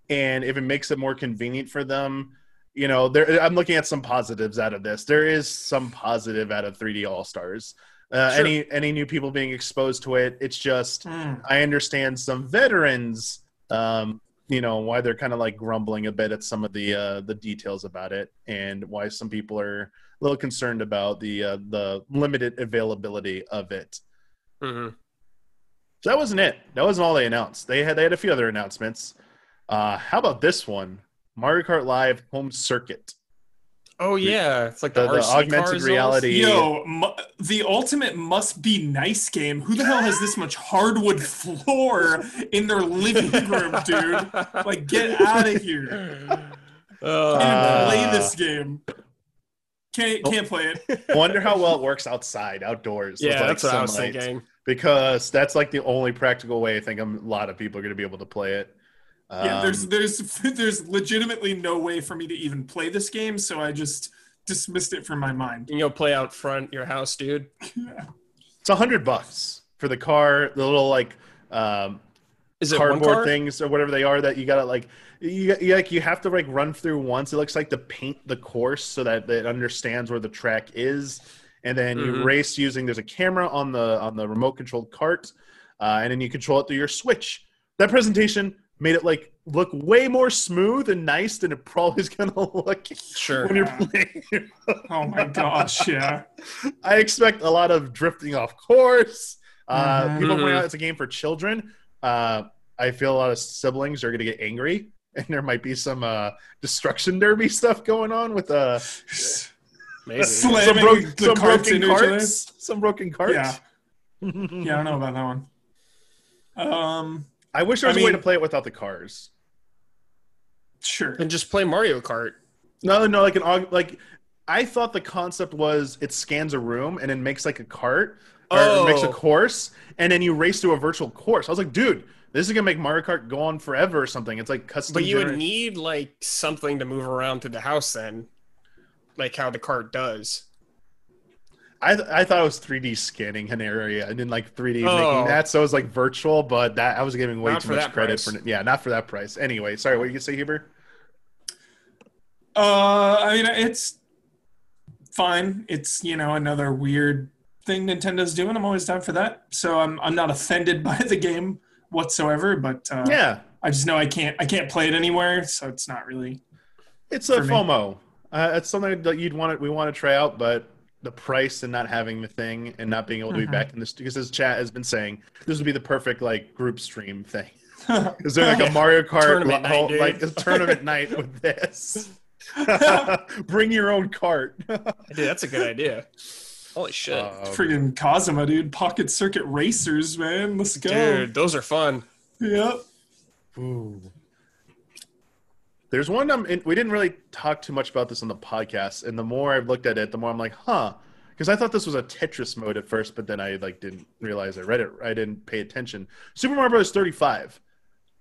and if it makes it more convenient for them, you know, there. I'm looking at some positives out of this. There is some positive out of 3D All Stars. Uh, Sure. Any any new people being exposed to it, it's just Hmm. I understand some veterans, um, you know, why they're kind of like grumbling a bit at some of the uh, the details about it, and why some people are a little concerned about the uh, the limited availability of it. Mm-hmm. So that wasn't it. That wasn't all they announced. They had they had a few other announcements. Uh, how about this one? Mario Kart Live Home Circuit. Oh yeah, it's like the, The- the augmented cars reality- Yo, mu- the ultimate must be nice game. Who the hell has this much hardwood floor in their living room, dude? Like, get out of here. Oh, Can't Uh, play this game. Can't can't play it. Wonder how well it works outside, outdoors. with, yeah, like, that's what I was sunlight. thinking. Because that's like the only practical way I think a lot of people are going to be able to play it. Yeah, there's Um, there's there's legitimately no way for me to even play this game, so I just dismissed it from my mind. You can go play out front your house, dude. it's a hundred bucks for the car, the little like um, Is it cardboard car? things or whatever they are that you gotta like you, you like you have to like run through once. It looks like to paint the course so that it understands where the track is, and then you Mhm. race using. There's a camera on the on the remote controlled cart, uh, and then you control it through your Switch. That presentation made it like look way more smooth and nice than it probably is gonna look Sure. when you're playing. Oh my gosh, yeah. I expect a lot of drifting off course. Uh, Mhm. People point out it's a game for children. Uh, I feel a lot of siblings are going to get angry, and there might be some uh, destruction derby stuff going on with uh, Maybe. Slam- some, bro- some carts broken into carts. Some broken carts. Yeah. Yeah, I don't know about that one. Um, I wish there was a way to play it without the cars. sure. And just play Mario Kart. No, no, like an aug- like. I thought the concept was it scans a room and it makes like a cart or Oh. makes a oh. course, and then you race through a virtual course. I was like, dude, this is gonna make Mario Kart go on forever or something. It's like custom. But you would need like something to move around through the house then. Like how the cart does. I, th- I thought it was 3D scanning an area and then like 3D Oh. making that, so it was like virtual. But that I was giving way Not too much credit price. for. Yeah, not for that price. Anyway, sorry, what did you say, Huber? Uh, I mean, it's fine. It's you know another weird thing Nintendo's doing. I'm always down for that. So I'm I'm not offended by the game whatsoever. But uh, yeah, I just know I can't I can't play it anywhere. So it's not really. it's a. FOMO. Uh, it's something that you'd want it. we want to try out, but the price and not having the thing and not being able to be Mhm. back in this because as chat has been saying, this would be the perfect like group stream thing. Is there like a Mario Kart Tournament lo- night, like a tournament night with this? Bring your own cart. Dude, that's a good idea. Holy shit. Um, Friggin' Kazuma, dude. Pocket Circuit Racers, man. Let's go. Dude, those are fun. Yep. Ooh. There's one I'm in, we didn't really talk too much about this on the podcast, and the more I've looked at it, the more I'm like, huh, because I thought this was a Tetris mode at first, but then I like didn't realize I read it, I didn't pay attention. Super Mario Bros. 35,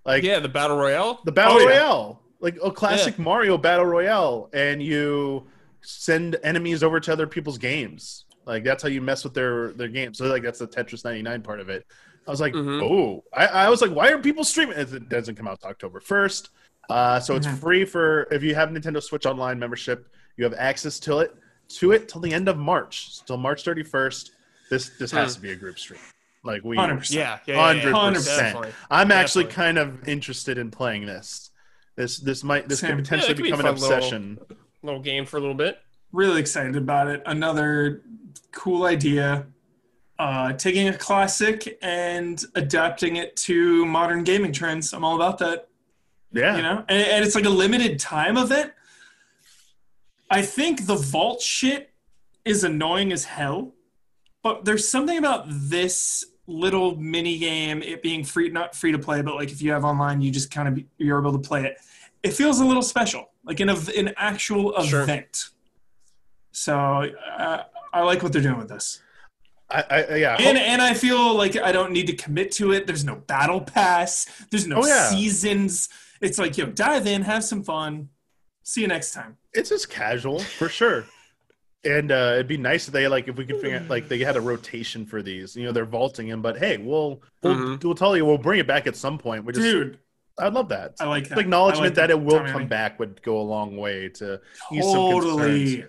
like Yeah, the battle royale. the battle Oh, yeah. royale, like a classic Mario battle royale, and you send enemies over to other people's games. Like that's how you mess with their their game. So like that's the Tetris 99 part of it. I was like, Mhm. oh, I, I was like, why are people streaming? It doesn't come out to October 1st. Uh, so it's Mhm. free for if you have Nintendo Switch Online membership, you have access to it to it till the end of March, till March 31st. This this has Hmm. to be a group stream. Like we, 100%. Yeah, yeah, yeah, yeah, 100%. I'm actually Definitely. kind of interested in playing this. This this might this Same. could potentially Yeah, it could be become an fun little- obsession. Little game for a little bit. Really excited about it. Another cool idea. Uh, taking a classic and adapting it to modern gaming trends. I'm all about that. Yeah, you know and, and it's like a limited time event i think the vault shit is annoying as hell but there's something about this little mini game it being free not free to play but like if you have online you just kind of be, you're able to play it it feels a little special like an, ev- an actual Sure. event so uh, i like what they're doing with this I, I yeah. and and I feel like I don't need to commit to it. There's no battle pass. There's no Oh, yeah. seasons. It's like yo, dive in, have some fun. See you next time. it's just casual for sure. And uh, it'd be nice if they like if we could figure out like they had a rotation for these. You know, they're vaulting them, but hey, we'll we'll, Mhm. we'll tell you we'll bring it back at some point. We just Dude, I'd love that. I like that. The acknowledgement I like that it will Tommy come back would go a long way to ease some concerns.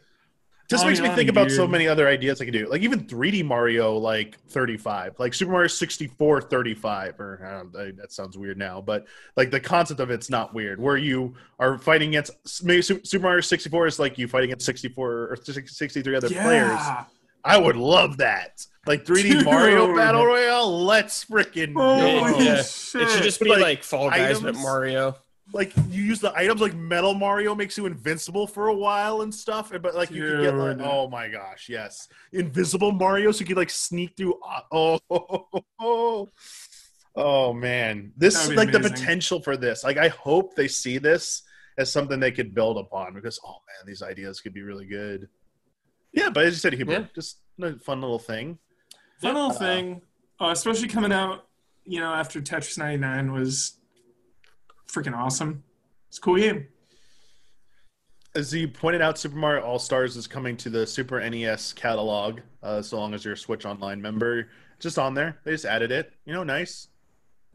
Totally. Just makes me think Lee, about so many other ideas I could do. Like even 3D Mario like 35, like Super Mario 64 35 or I don't know, that sounds weird now, but like the concept of it's not weird where you are fighting against maybe Super Mario 64 is like you fighting against 64 or 63 other players. I would love that. Like 3D Mario Battle Royale, let's freaking Holy go. Yeah. shit. It should just be Like, like, Fall Guys but? Mario. Like you use the items like Metal Mario makes you invincible for a while and stuff, but like you can get like oh my gosh, yes, Invisible Mario, so you can like sneak through. Oh, oh, oh, oh man, this be like the potential for this. Like I hope they see this as something they could build upon because oh man, these ideas could be really good. Yeah, but as you said, Huber, Yeah. just a fun little thing. Fun little Uh, thing, uh, especially coming out, you know, after Tetris 99 was freaking awesome. It's a cool game. As you pointed out, Super Mario All Stars is coming to the Super NES catalog. Uh, so long as you're a Switch Online member, just on there. They just added it. You know, nice,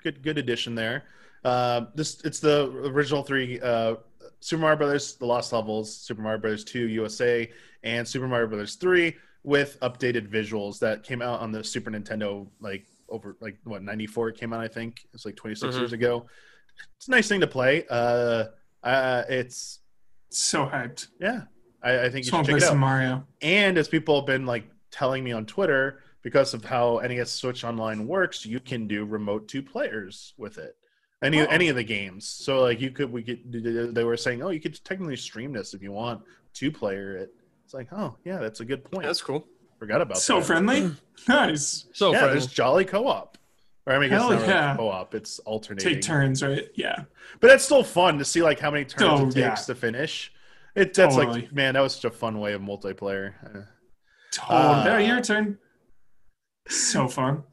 good, good addition there. Uh, this it's the original three: uh, Super Mario Brothers, The Lost Levels, Super Mario Brothers 2 USA, and Super Mario Brothers 3 with updated visuals that came out on the Super Nintendo like over like what 94 it came out I think it's like 26 Mhm. years ago. It's a nice thing to play. Uh, uh, it's So hyped. yeah, I, I think you Just want should check play it some out. Mario. And as people have been like telling me on Twitter, because of how NES Switch Online works, you can do remote two players with it. Any Oh. any of the games. So like you could we could they were saying, oh, you could technically stream this if you want two player it. It's like, oh yeah, that's a good point. That's cool. Forgot about So that. friendly. nice. So yeah, friendly. there's Jolly Co-op. Or I mean, it's Hell not really co-op. It's alternating. Take turns, right? Yeah. But that's still fun to see like how many turns Oh, it takes yeah. to finish. It that's Totally. like man, that was such a fun way of multiplayer. Uh, Totally. Uh, There, your turn. So fun.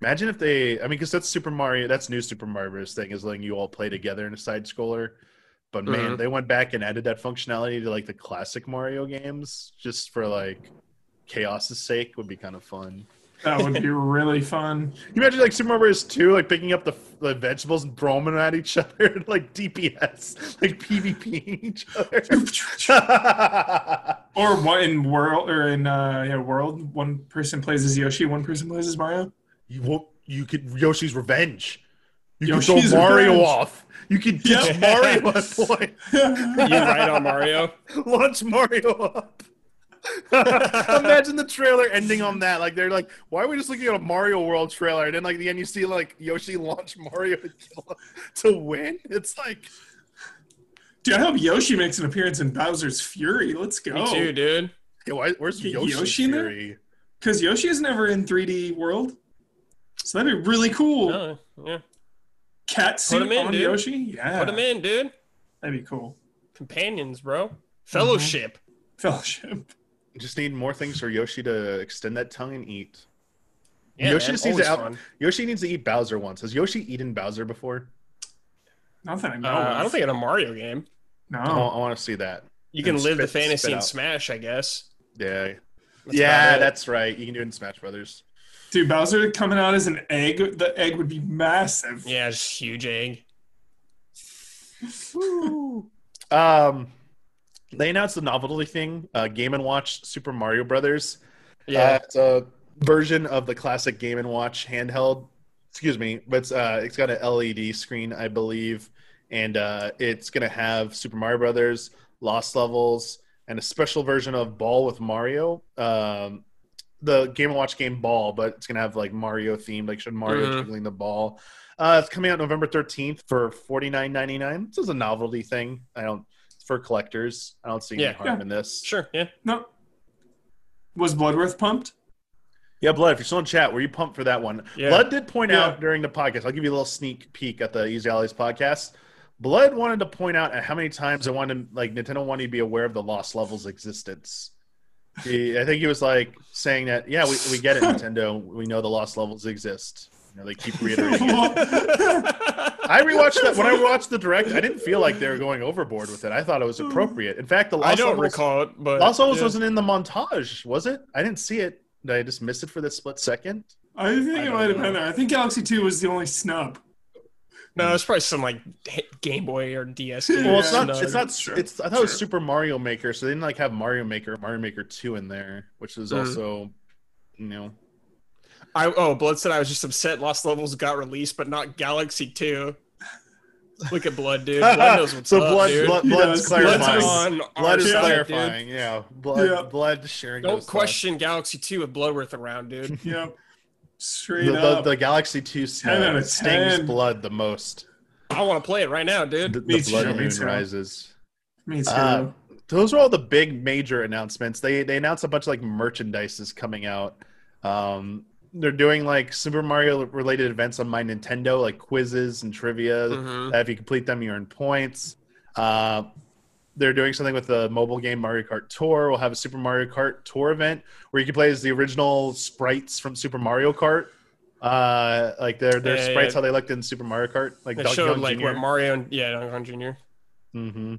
Imagine if they, I mean, because that's Super Mario, that's new Super Mario Bros. thing is letting you all play together in a side scroller. But man, Mhm. they went back and added that functionality to like the classic Mario games just for like chaos's sake would be kind of fun. That would be really fun. Can you imagine like Super Mario Bros. 2, like picking up the, the vegetables and throwing them at each other, like DPS, like PvPing each other. Or one in world or in uh yeah, world, one person plays as Yoshi, one person plays as Mario. you won't, you could Yoshi's Revenge. You Yoshi's could throw Mario Revenge. off. You could ditch Yep. Mario at point. you right on Mario. launch Mario up. Imagine the trailer ending on that. Like they're like, why are we just looking at a Mario World trailer? And then like the end, you see like Yoshi launch Mario to kill to win. It's like, Dude, I hope Yoshi makes an appearance in Bowser's Fury. Let's go. Me too, dude. yeah, why, where's Yoshi, Yoshi in there? Fury? Because Yoshi is never in 3D World. So that'd be really cool. No, yeah. Cat suit him in, on dude. Yoshi? Yeah. Put him in, dude. That'd be cool. Companions, bro. Mm-hmm. Fellowship. Fellowship. Just need more things for Yoshi to extend that tongue and eat. Yeah, Yoshi man, just needs to out- Yoshi needs to eat Bowser once. Has Yoshi eaten Bowser before? Not that I know. Uh, I don't think in a Mario game. No. I, want to see that. You can And live the fantasy in. Smash, I guess. Yeah, That's yeah, that's right. You can do it in Smash Brothers. Dude, Bowser coming out as an egg, the egg would be massive. Yeah, just huge egg. Um, they announced the novelty thing, uh, Game and Watch Super Mario Brothers. Uh, Yeah. it's a version of the classic Game and Watch handheld. Excuse me, but it's uh, it's got an LED screen, I believe, and uh, it's gonna have Super Mario Brothers, Lost Levels, and a special version of Ball with Mario. Um, the Game and Watch game Ball, but it's gonna have like Mario themed, like should Mario Mhm. jiggling the ball. Uh, it's coming out November thirteenth for forty nine ninety nine. This is a novelty thing. I don't for collectors. I don't see any Yeah. harm in this. Sure, yeah. No. Was Bloodworth pumped? Yeah, Blood, if you're still in chat, were you pumped for that one? Yeah. Blood did point Yeah. out during the podcast, I'll give you a little sneak peek at the Easy Allies podcast. Blood wanted to point out at how many times I wanted, like, Nintendo wanted to be aware of the Lost Levels existence. He, I think he was like saying that, yeah, we, we get it, Nintendo. We know the Lost Levels exist. You know, they keep reiterating it. I rewatched that when I watched the direct. I didn't feel like they were going overboard with it. I thought it was appropriate. In fact, the Lost I don't Levels, recall it, but Lost Levels yeah. wasn't in the montage, was it? I didn't see it. Did I just miss it for the split second? I think I it might have been there. I think Galaxy 2 was the only snub. No, it's probably some like Game Boy or DS game. Well, it's not. It's not. Sure, It's. I thought it was. Super Mario Maker, so they didn't like have Mario Maker, Mario Maker Two in there, which is Mhm. also, you know, I oh, Blood said I was just upset Lost Levels got released, but not Galaxy Two. Look at Blood, dude. Blood knows what's so up, blood, dude. blood, He blood's does. Blood's clarifying. on Blood is side, clarifying. Yeah, blood, Yeah. blood sharing. Don't those thoughts. question Galaxy Two with Bloodworth around, dude. Yep. Straight The, the, up. the Galaxy Two uh, stings 10. blood the most. I want to play it right now, dude. The, the blood moon rises. Me too. Uh, those are all the big major announcements. They they announced a bunch of like merchandise is coming out. Um, they're doing like Super Mario related events on My Nintendo, like quizzes and trivia. Mhm. That if you complete them, you earn points. Uh, they're doing something with the mobile game Mario Kart Tour. We'll have a Super Mario Kart Tour event where you can play as the original sprites from Super Mario Kart. Uh, like their their Yeah, sprites yeah. how they looked in Super Mario Kart, like They Donkey showed Kong like Jr. what Mario and yeah, Donkey Kong Jr. hmm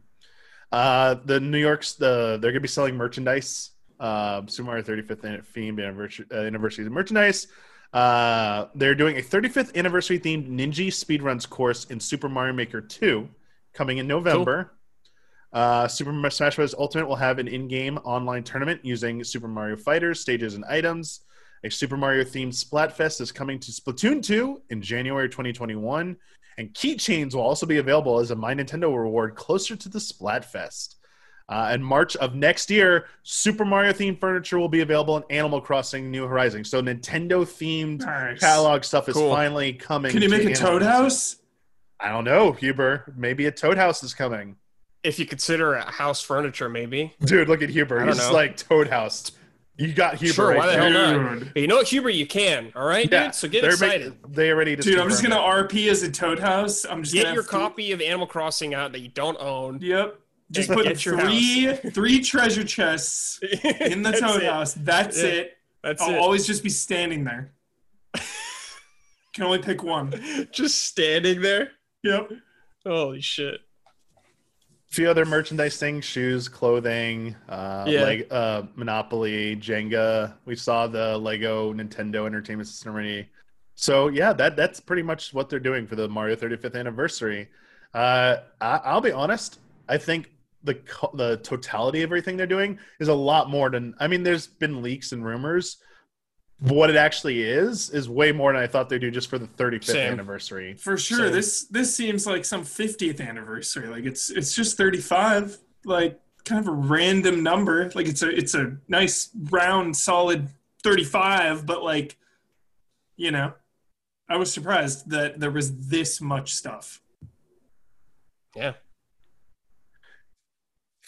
Uh, the New York's the they're gonna be selling merchandise. Uh, Super Mario 35th an- themed anniversary uh, anniversary merchandise. Uh, they're doing a 35th anniversary themed Ninji speedruns course in Super Mario Maker 2 coming in November. Uh, Super Smash Bros. Ultimate will have an in-game online tournament using Super Mario Fighters, stages, and items. A Super Mario themed Splatfest is coming to Splatoon 2 in January 2021, and keychains will also be available as a My Nintendo reward closer to the Splatfest. Uh, in March of next year, Super Mario themed furniture will be available in Animal Crossing New Horizons. So Nintendo themed Nice. catalog stuff is Cool. finally coming. Can you make a Animal Toad Crossing. House? I don't know, Huber. Maybe a Toad House is coming. If you consider it house furniture, maybe. Dude, look at Huber. He's know. like Toad House. You got Huber. Sure, right why the hell not? Dude. But you know what, Huber, you can. All right, Yeah, dude. So get they're excited. ma- they already just Dude, I'm just gonna RP as a Toad House. I'm just get gonna your have th- copy of Animal Crossing out that you don't own. Yep. Just put three three treasure chests in the That's Toad. House. That's Yeah. it. That's I'll it. always just be standing there. Can only pick one. Just standing there. Yep. Holy shit. A few other merchandise things: shoes, clothing, uh, Yeah. leg, uh, Monopoly, Jenga. We saw the Lego Nintendo Entertainment System already. So yeah, that that's pretty much what they're doing for the Mario 35th anniversary. Uh, I, I'll be honest. I think the the totality of everything they're doing is a lot more than. I mean, there's been leaks and rumors. But what it actually is is way more than I thought they'd do just for the 35th Same. anniversary. For sure. Same. This this seems like some 50th anniversary. Like it's it's just 35. Like kind of a random number. Like it's a it's a nice round solid 35, but like you know, I was surprised that there was this much stuff. Yeah.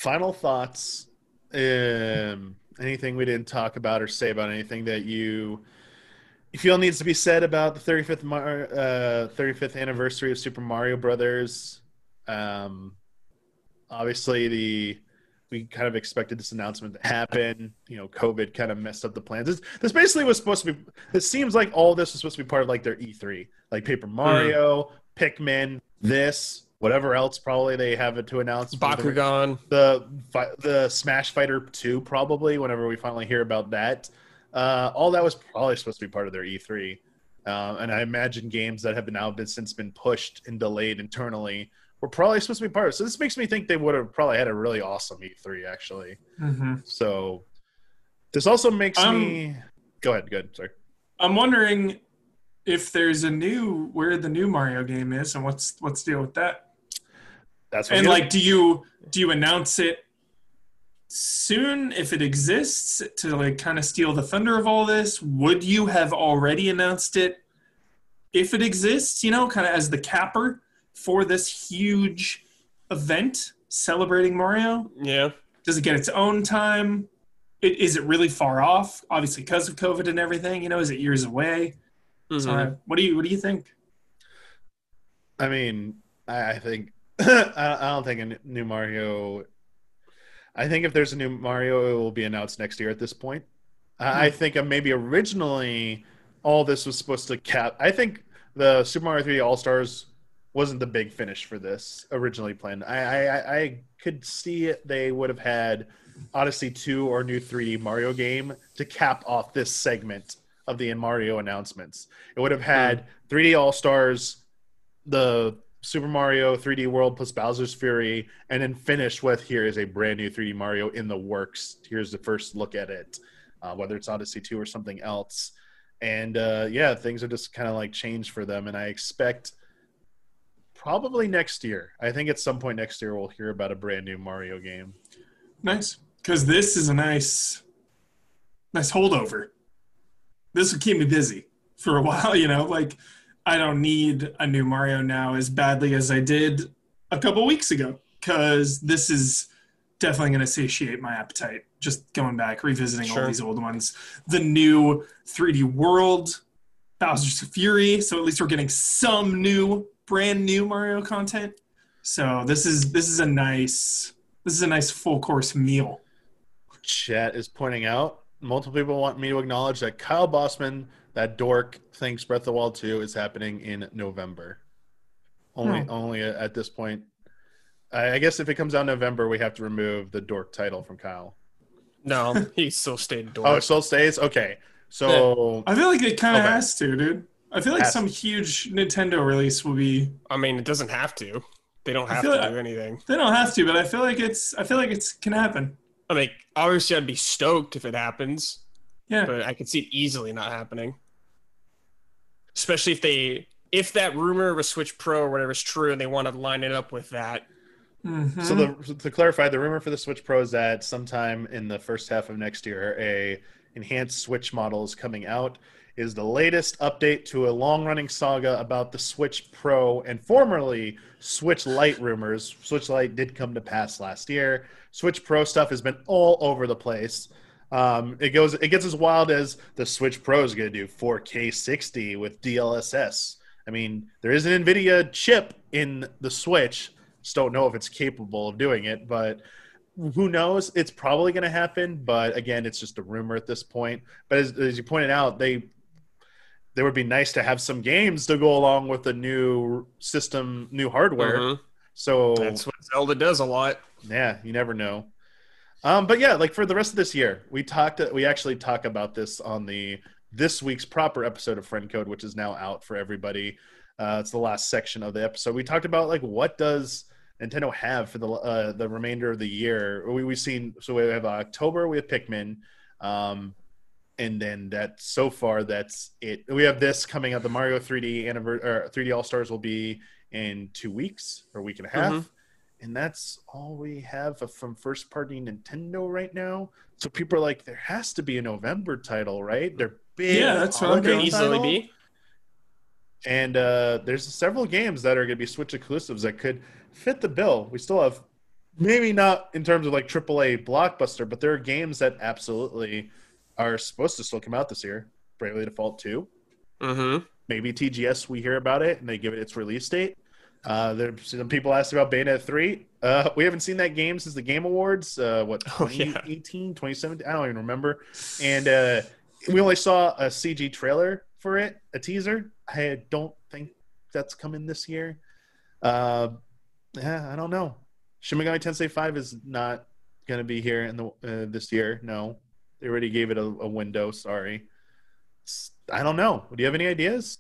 Final thoughts. Um, anything we didn't talk about or say about anything that you you feel needs to be said about the 35th Mar- uh, 35th anniversary of Super Mario Brothers. Um, obviously, the we kind of expected this announcement to happen. You know, COVID kind of messed up the plans. This, this basically was supposed to be. It seems like all this was supposed to be part of like their E3, like Paper Mario, Pikmin, this, whatever else probably they have it to announce. for the- Bakugan. the the Smash Fighter 2 probably whenever we finally hear about that. Uh, all that was probably supposed to be part of their E3. Um, and I imagine games that have been now been since been pushed and delayed internally were probably supposed to be part of it. So this makes me think they would have probably had a really awesome E3 actually. Mm-hmm. So this also makes Um, me go ahead, good. Sorry. I'm wondering if there's a new where the new Mario game is and what's what's deal with that. That's what And like, do you do you announce it soon if it exists to like kind of steal the thunder of all this? Would you have already announced it if it exists? You know, kind of as the capper for this huge event celebrating Mario. Yeah. Does it get its own time? It, is it really far off? Obviously, because of COVID and everything. You know, is it years away? Mhm. So, uh, what do you what do you think? I mean, I, I think I, I don't think a new Mario. I think if there's a new Mario, it will be announced next year. At this point, I, I think uh, maybe originally all this was supposed to cap. I think the Super Mario 3D All Stars wasn't the big finish for this originally planned. I I, I- I could see it. They would have had Odyssey 2 or new 3D Mario game to cap off this segment of the Mario announcements. It would have had 3D All Stars, the Super Mario 3D World plus Bowser's Fury, and then finish with here is a brand new 3D Mario in the works. Here's the first look at it, uh, whether it's Odyssey 2 or something else. And uh, yeah, things are just kind of like changed for them. And I expect probably next year, I think at some point next year, we'll hear about a brand new Mario game. Nice, because this is a nice, nice holdover. This will keep me busy for a while. You know, like I don't need a new Mario now as badly as I did a couple weeks ago, because this is definitely going to satiate my appetite. Just going back, revisiting Sure. all these old ones. The new 3D World, Bowser's Fury. So at least we're getting some new, brand new Mario content. So this is this is a nice this is a nice full course meal. Chat is pointing out multiple people want me to acknowledge that Kyle Bosman, that dork, thinks Breath of the Wild 2 is happening in November. Only, only at this point. I I guess if it comes out in November, we have to remove the dork title from Kyle. No, he still stayed dork. Oh, it still stays. Okay, so I feel like it kind of Okay. has to, dude. I feel like Has some to. huge Nintendo release will be. I mean, it doesn't have to. They don't have to like- do anything. They don't have to, but I feel like it's. I feel like it's can happen. I mean, obviously, I'd be stoked if it happens, Yeah. but I could see it easily not happening. Especially if they, if that rumor of a Switch Pro or whatever is true, and they want to line it up with that. Mhm. So the, to clarify, the rumor for the Switch Pro is that sometime in the first half of next year, a enhanced Switch model is coming out. Is the latest update to a long-running saga about the Switch Pro and formerly Switch Lite rumors. Switch Lite did come to pass last year. Switch Pro stuff has been all over the place. Um, it goes, it gets as wild as the Switch Pro is going to do 4K 60 with DLSS. I mean, there is an NVIDIA chip in the Switch. Just don't know if it's capable of doing it, but who knows? It's probably going to happen, but again, it's just a rumor at this point. But as, as you pointed out, they there would be nice to have some games to go along with the new system, new hardware. Mhm. So That's what Zelda does a lot. yeah, you never know. Um, but yeah, like for the rest of this year, we talked. We actually talk about this on the this week's proper episode of Friend Code, which is now out for everybody. Uh, it's the last section of the episode. We talked about like what does Nintendo have for the uh, the remainder of the year. We we've seen so we have October. We have Pikmin. Um, and then that so far that's it. We have this coming out. The Mario 3D anniversary or 3D All Stars will be in two weeks or a week and a half, Mhm. And that's all we have from first party Nintendo right now. So people are like, there has to be a November title, right? They're big. Yeah, that's what Could easily be. And uh, there's several games that are going to be Switch exclusives that could fit the bill. We still have, maybe not in terms of like AAA blockbuster, but there are games that absolutely are supposed to still come out this year. Bravely Default 2. Mm-hmm. Maybe TGS, we hear about it and they give it its release date. Uh, there, some people asked about Bayonetta 3. Uh, we haven't seen that game since the Game Awards. Uh, what, Oh, yeah. 2018, 2017? I don't even remember. And uh, we only saw a CG trailer for it, a teaser. I don't think that's coming this year. Uh, yeah, I don't know. Shin Megami Tensei 5 is not going to be here in the uh, this year. No, they already gave it a, a window. Sorry. I don't know. Do you have any ideas?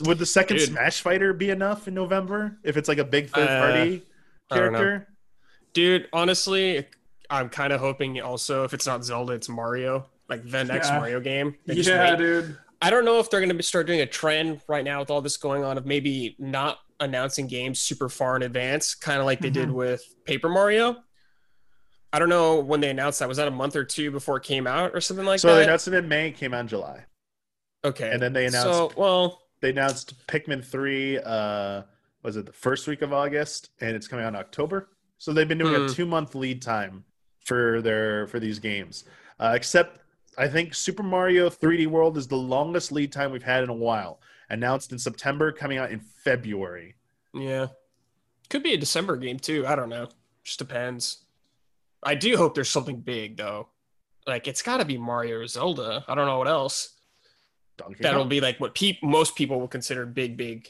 Would the second Dude. Smash Fighter be enough in November if it's like a big third Uh, party I character? Dude, honestly, I'm kind of hoping also if it's not Zelda, it's Mario, like the next Yeah. Mario game. Yeah, wait. dude. I don't know if they're going to start doing a trend right now with all this going on of maybe not announcing games super far in advance, kind of like they did Mhm. with Paper Mario. I don't know when they announced that. Was that a month or two before it came out or something like so that? So they announced it in May, came out in July, okay. and then they announced So, well, they announced Pikmin three. Uh, was it the first week of August, and it's coming out in October. So they've been doing a Hmm. two month lead time for their for these games. Uh, except I think Super Mario 3D World is the longest lead time we've had in a while. Announced in September, coming out in February. yeah. Could be a December game too. I don't know. Just depends. I do hope there's something big though. Like it's got to be Mario or Zelda. I don't know what else. Donkey That'll Kong, be like what peop- most people will consider big, big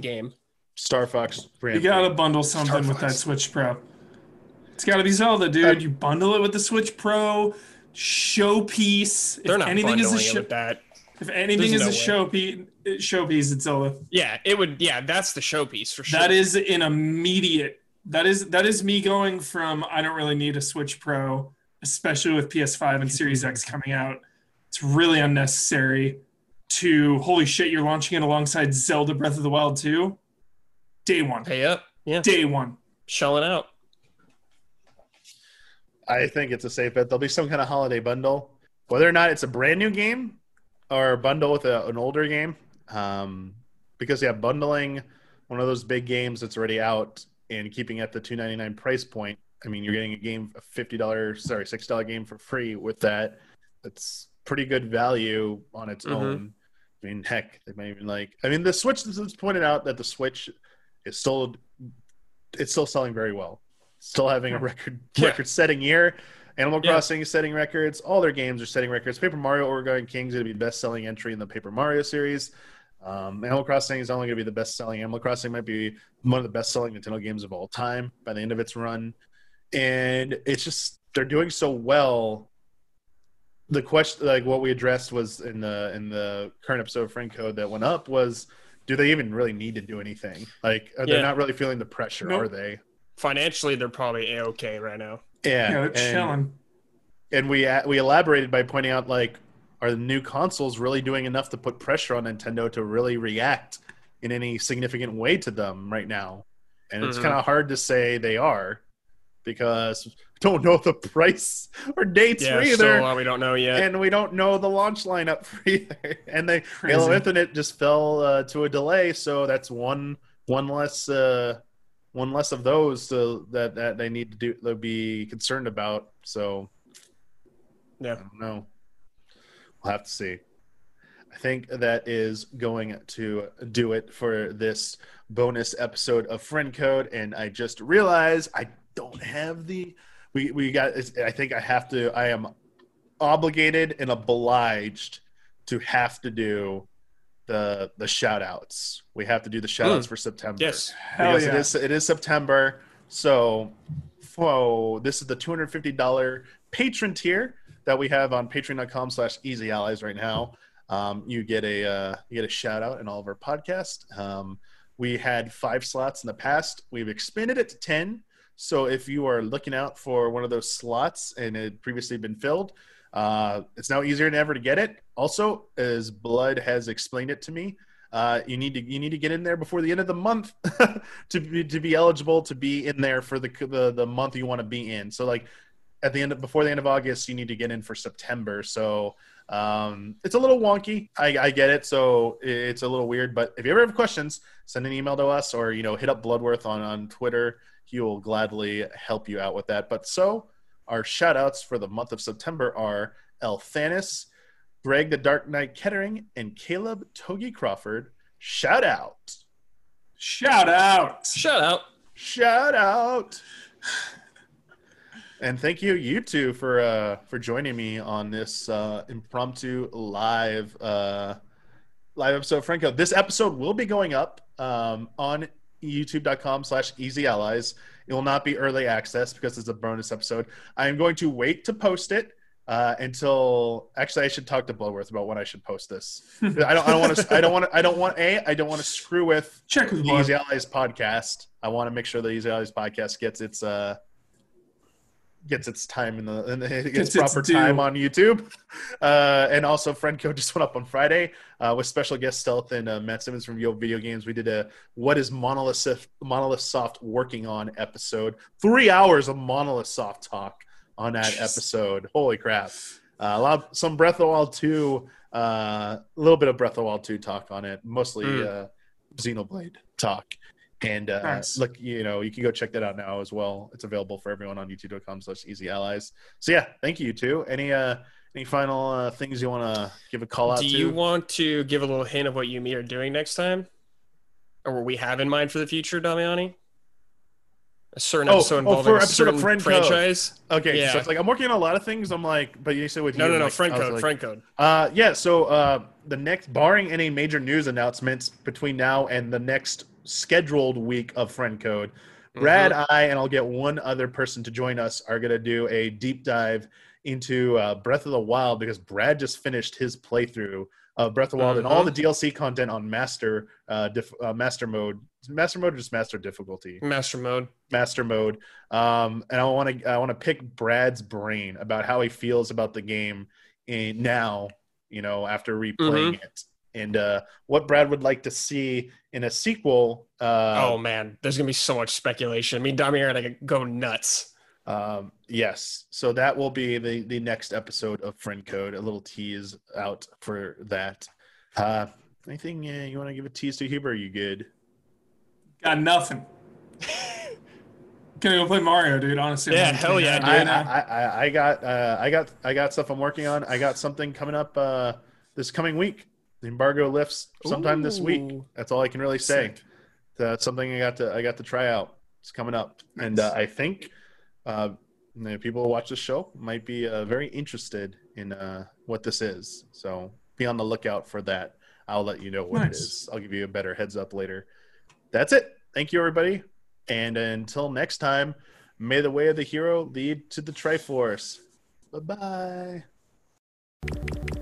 game. Star Fox. Grand You gotta bundle something Star with that Switch Pro. It's gotta be Zelda, dude. Um, you bundle it with the Switch Pro showpiece. They're if not anything is bundling a it show, with that. if anything There's is no a showpiece, showpiece, it's Zelda. Yeah, it would. Yeah, that's the showpiece for sure. That is an immediate. That is that is me going from I don't really need a Switch Pro, especially with PS5 and Series X coming out. It's really unnecessary. To holy shit, you're launching it alongside Zelda Breath of the Wild 2. Day one. pay up. Yeah, Day one. shelling out. I think it's a safe bet. There'll be some kind of holiday bundle, whether or not it's a brand new game or a bundle with a, an older game. Um, because yeah, bundling one of those big games that's already out and keeping at the two ninety nine price point I mean, you're getting a game, a fifty dollars, sorry, six dollar game for free with that. That's pretty good value on its Mhm. own. I mean, heck, they might even like. I mean, the Switch. This is pointed out that the Switch is still, it's still selling very well. Still having a record Yeah. record setting year. Animal Yeah. Crossing is setting records. All their games are setting records. Paper Mario Origami Kings is going to be the best selling entry in the Paper Mario series. Um, Animal Crossing is only going to be the best selling. Animal Crossing might be one of the best selling Nintendo games of all time by the end of its run. And it's just they're doing so well. The question, like what we addressed, was in the in the current episode of Friend Code that went up was, do they even really need to do anything? Like, are they Yeah. not really feeling the pressure? Nope. Are they? Financially, they're probably a okay right now. Yeah, Yeah, they're and- chilling. and we we elaborated by pointing out like are the new consoles really doing enough to put pressure on Nintendo to really react in any significant way to them right now and it's Mhm. kind of hard to say they are because we don't know the price or dates Yeah, for either a lot we don't know yet. and we don't know the launch lineup for either and they Crazy. Halo Infinite just fell uh, to a delay so that's one one less uh one less of those to, that that they need to do they'll be concerned about so I yeah. don't know. We'll have to see. I think that is going to do it for this bonus episode of Friend Code. And I just realized I don't have the. We we got. I think I have to. I am obligated and obliged to have to do the the shout outs. We have to do the shout outs for September Yes. Hell yeah. it is it is September. So, whoa, this is the two hundred fifty dollar patron tier that we have on Patreon.com slash Easy Allies right now. Um, you get a uh, you get a shout out in all of our podcasts. Um, we had five slots in the past. We've expanded it to ten. So if you are looking out for one of those slots and it previously been filled, uh, it's now easier than ever to get it. Also, as Blood has explained it to me, uh, you need to you need to get in there before the end of the month to be to be eligible to be in there for the the, the month you want to be in. So like at the end of before the end of August, you need to get in for September. So um, it's a little wonky. I, I get it. So it's a little weird. But if you ever have questions, send an email to us or you know hit up Bloodworth on on Twitter. He will gladly help you out with that. But so our shout outs for the month of September are El Thanis, Greg the Dark Knight Kettering, and Caleb Togi Crawford. Shout out. Shout out. Shout out. Shout out. And thank you, you two, for uh, for joining me on this uh, impromptu live uh, live episode Friend Code. This episode will be going up um, on youtube.com slash easy allies. It will not be early access because it's a bonus episode. I am going to wait to post it uh, until actually I should talk to Bloodworth about when I should post this. I don't I don't want to I don't want to I don't want a I don't want to screw with Check with the Easy Allies podcast. I want to make sure the Easy Allies podcast gets its uh gets its time in the, in the gets, Gets proper time on YouTube. Uh, and also, Friend Code just went up on Friday uh, with special guest Stealth and uh, Matt Simmons from Yo Video Games. We did a "What is Monolith Monolith Soft working on?" episode. Three hours of Monolith Soft talk on that Jeez. episode. Holy crap! Uh, a lot, of, some Breath of the Wild two, uh, a little bit of Breath of the Wild two talk on it. Mostly Mm. uh, Xenoblade talk. And uh, Nice. look, you know, you can go check that out now as well. It's available for everyone on youtube.com slash easy allies. So yeah, thank you, you two. Any uh any final uh, things you want to give a call out Do to? you want to give a little hint of what you and me are doing next time? Or what we have in mind for the future, Damiani? A certain Oh, episode oh, involving for a episode of certain Friend Code. franchise? okay, yeah. so it's like I'm working on a lot of things. I'm like, but you said with No, you, no, no, like, friend I code, like- friend code. Uh, yeah. So uh, the next, barring any major news announcements between now and the next scheduled week of Friend Code, Brad, Mhm. I, and I'll get one other person to join us are gonna do a deep dive into uh, Breath of the Wild because Brad just finished his playthrough of Breath of the Wild and all the DLC content on Master uh, diff- uh, Master mode, Master mode or just Master difficulty? Master mode. master mode. Um and i want to i want to pick brad's brain about how he feels about the game in, now you know after replaying it and uh what brad would like to see in a sequel uh oh man, there's gonna be so much speculation. I mean, Damiani and I could go nuts. um yes so that will be the the next episode of friend code a little tease out for that uh anything uh, you want to give a tease to huber are you good Got nothing. Gonna go play Mario, dude. Honestly, Yeah, I'm hell gonna- yeah, I, dude. I, I, I got uh, I got I got stuff I'm working on. I got something coming up uh, this coming week. The embargo lifts sometime this week. That's all I can really say. Something I got to I got to try out. It's coming up, and uh, I think uh, the people who watch the show might be uh, very interested in uh, what this is. So be on the lookout for that. I'll let you know what it Nice. is. I'll give you a better heads up later. That's it. Thank you, everybody. And until next time, may the way of the hero lead to the Triforce. Bye bye.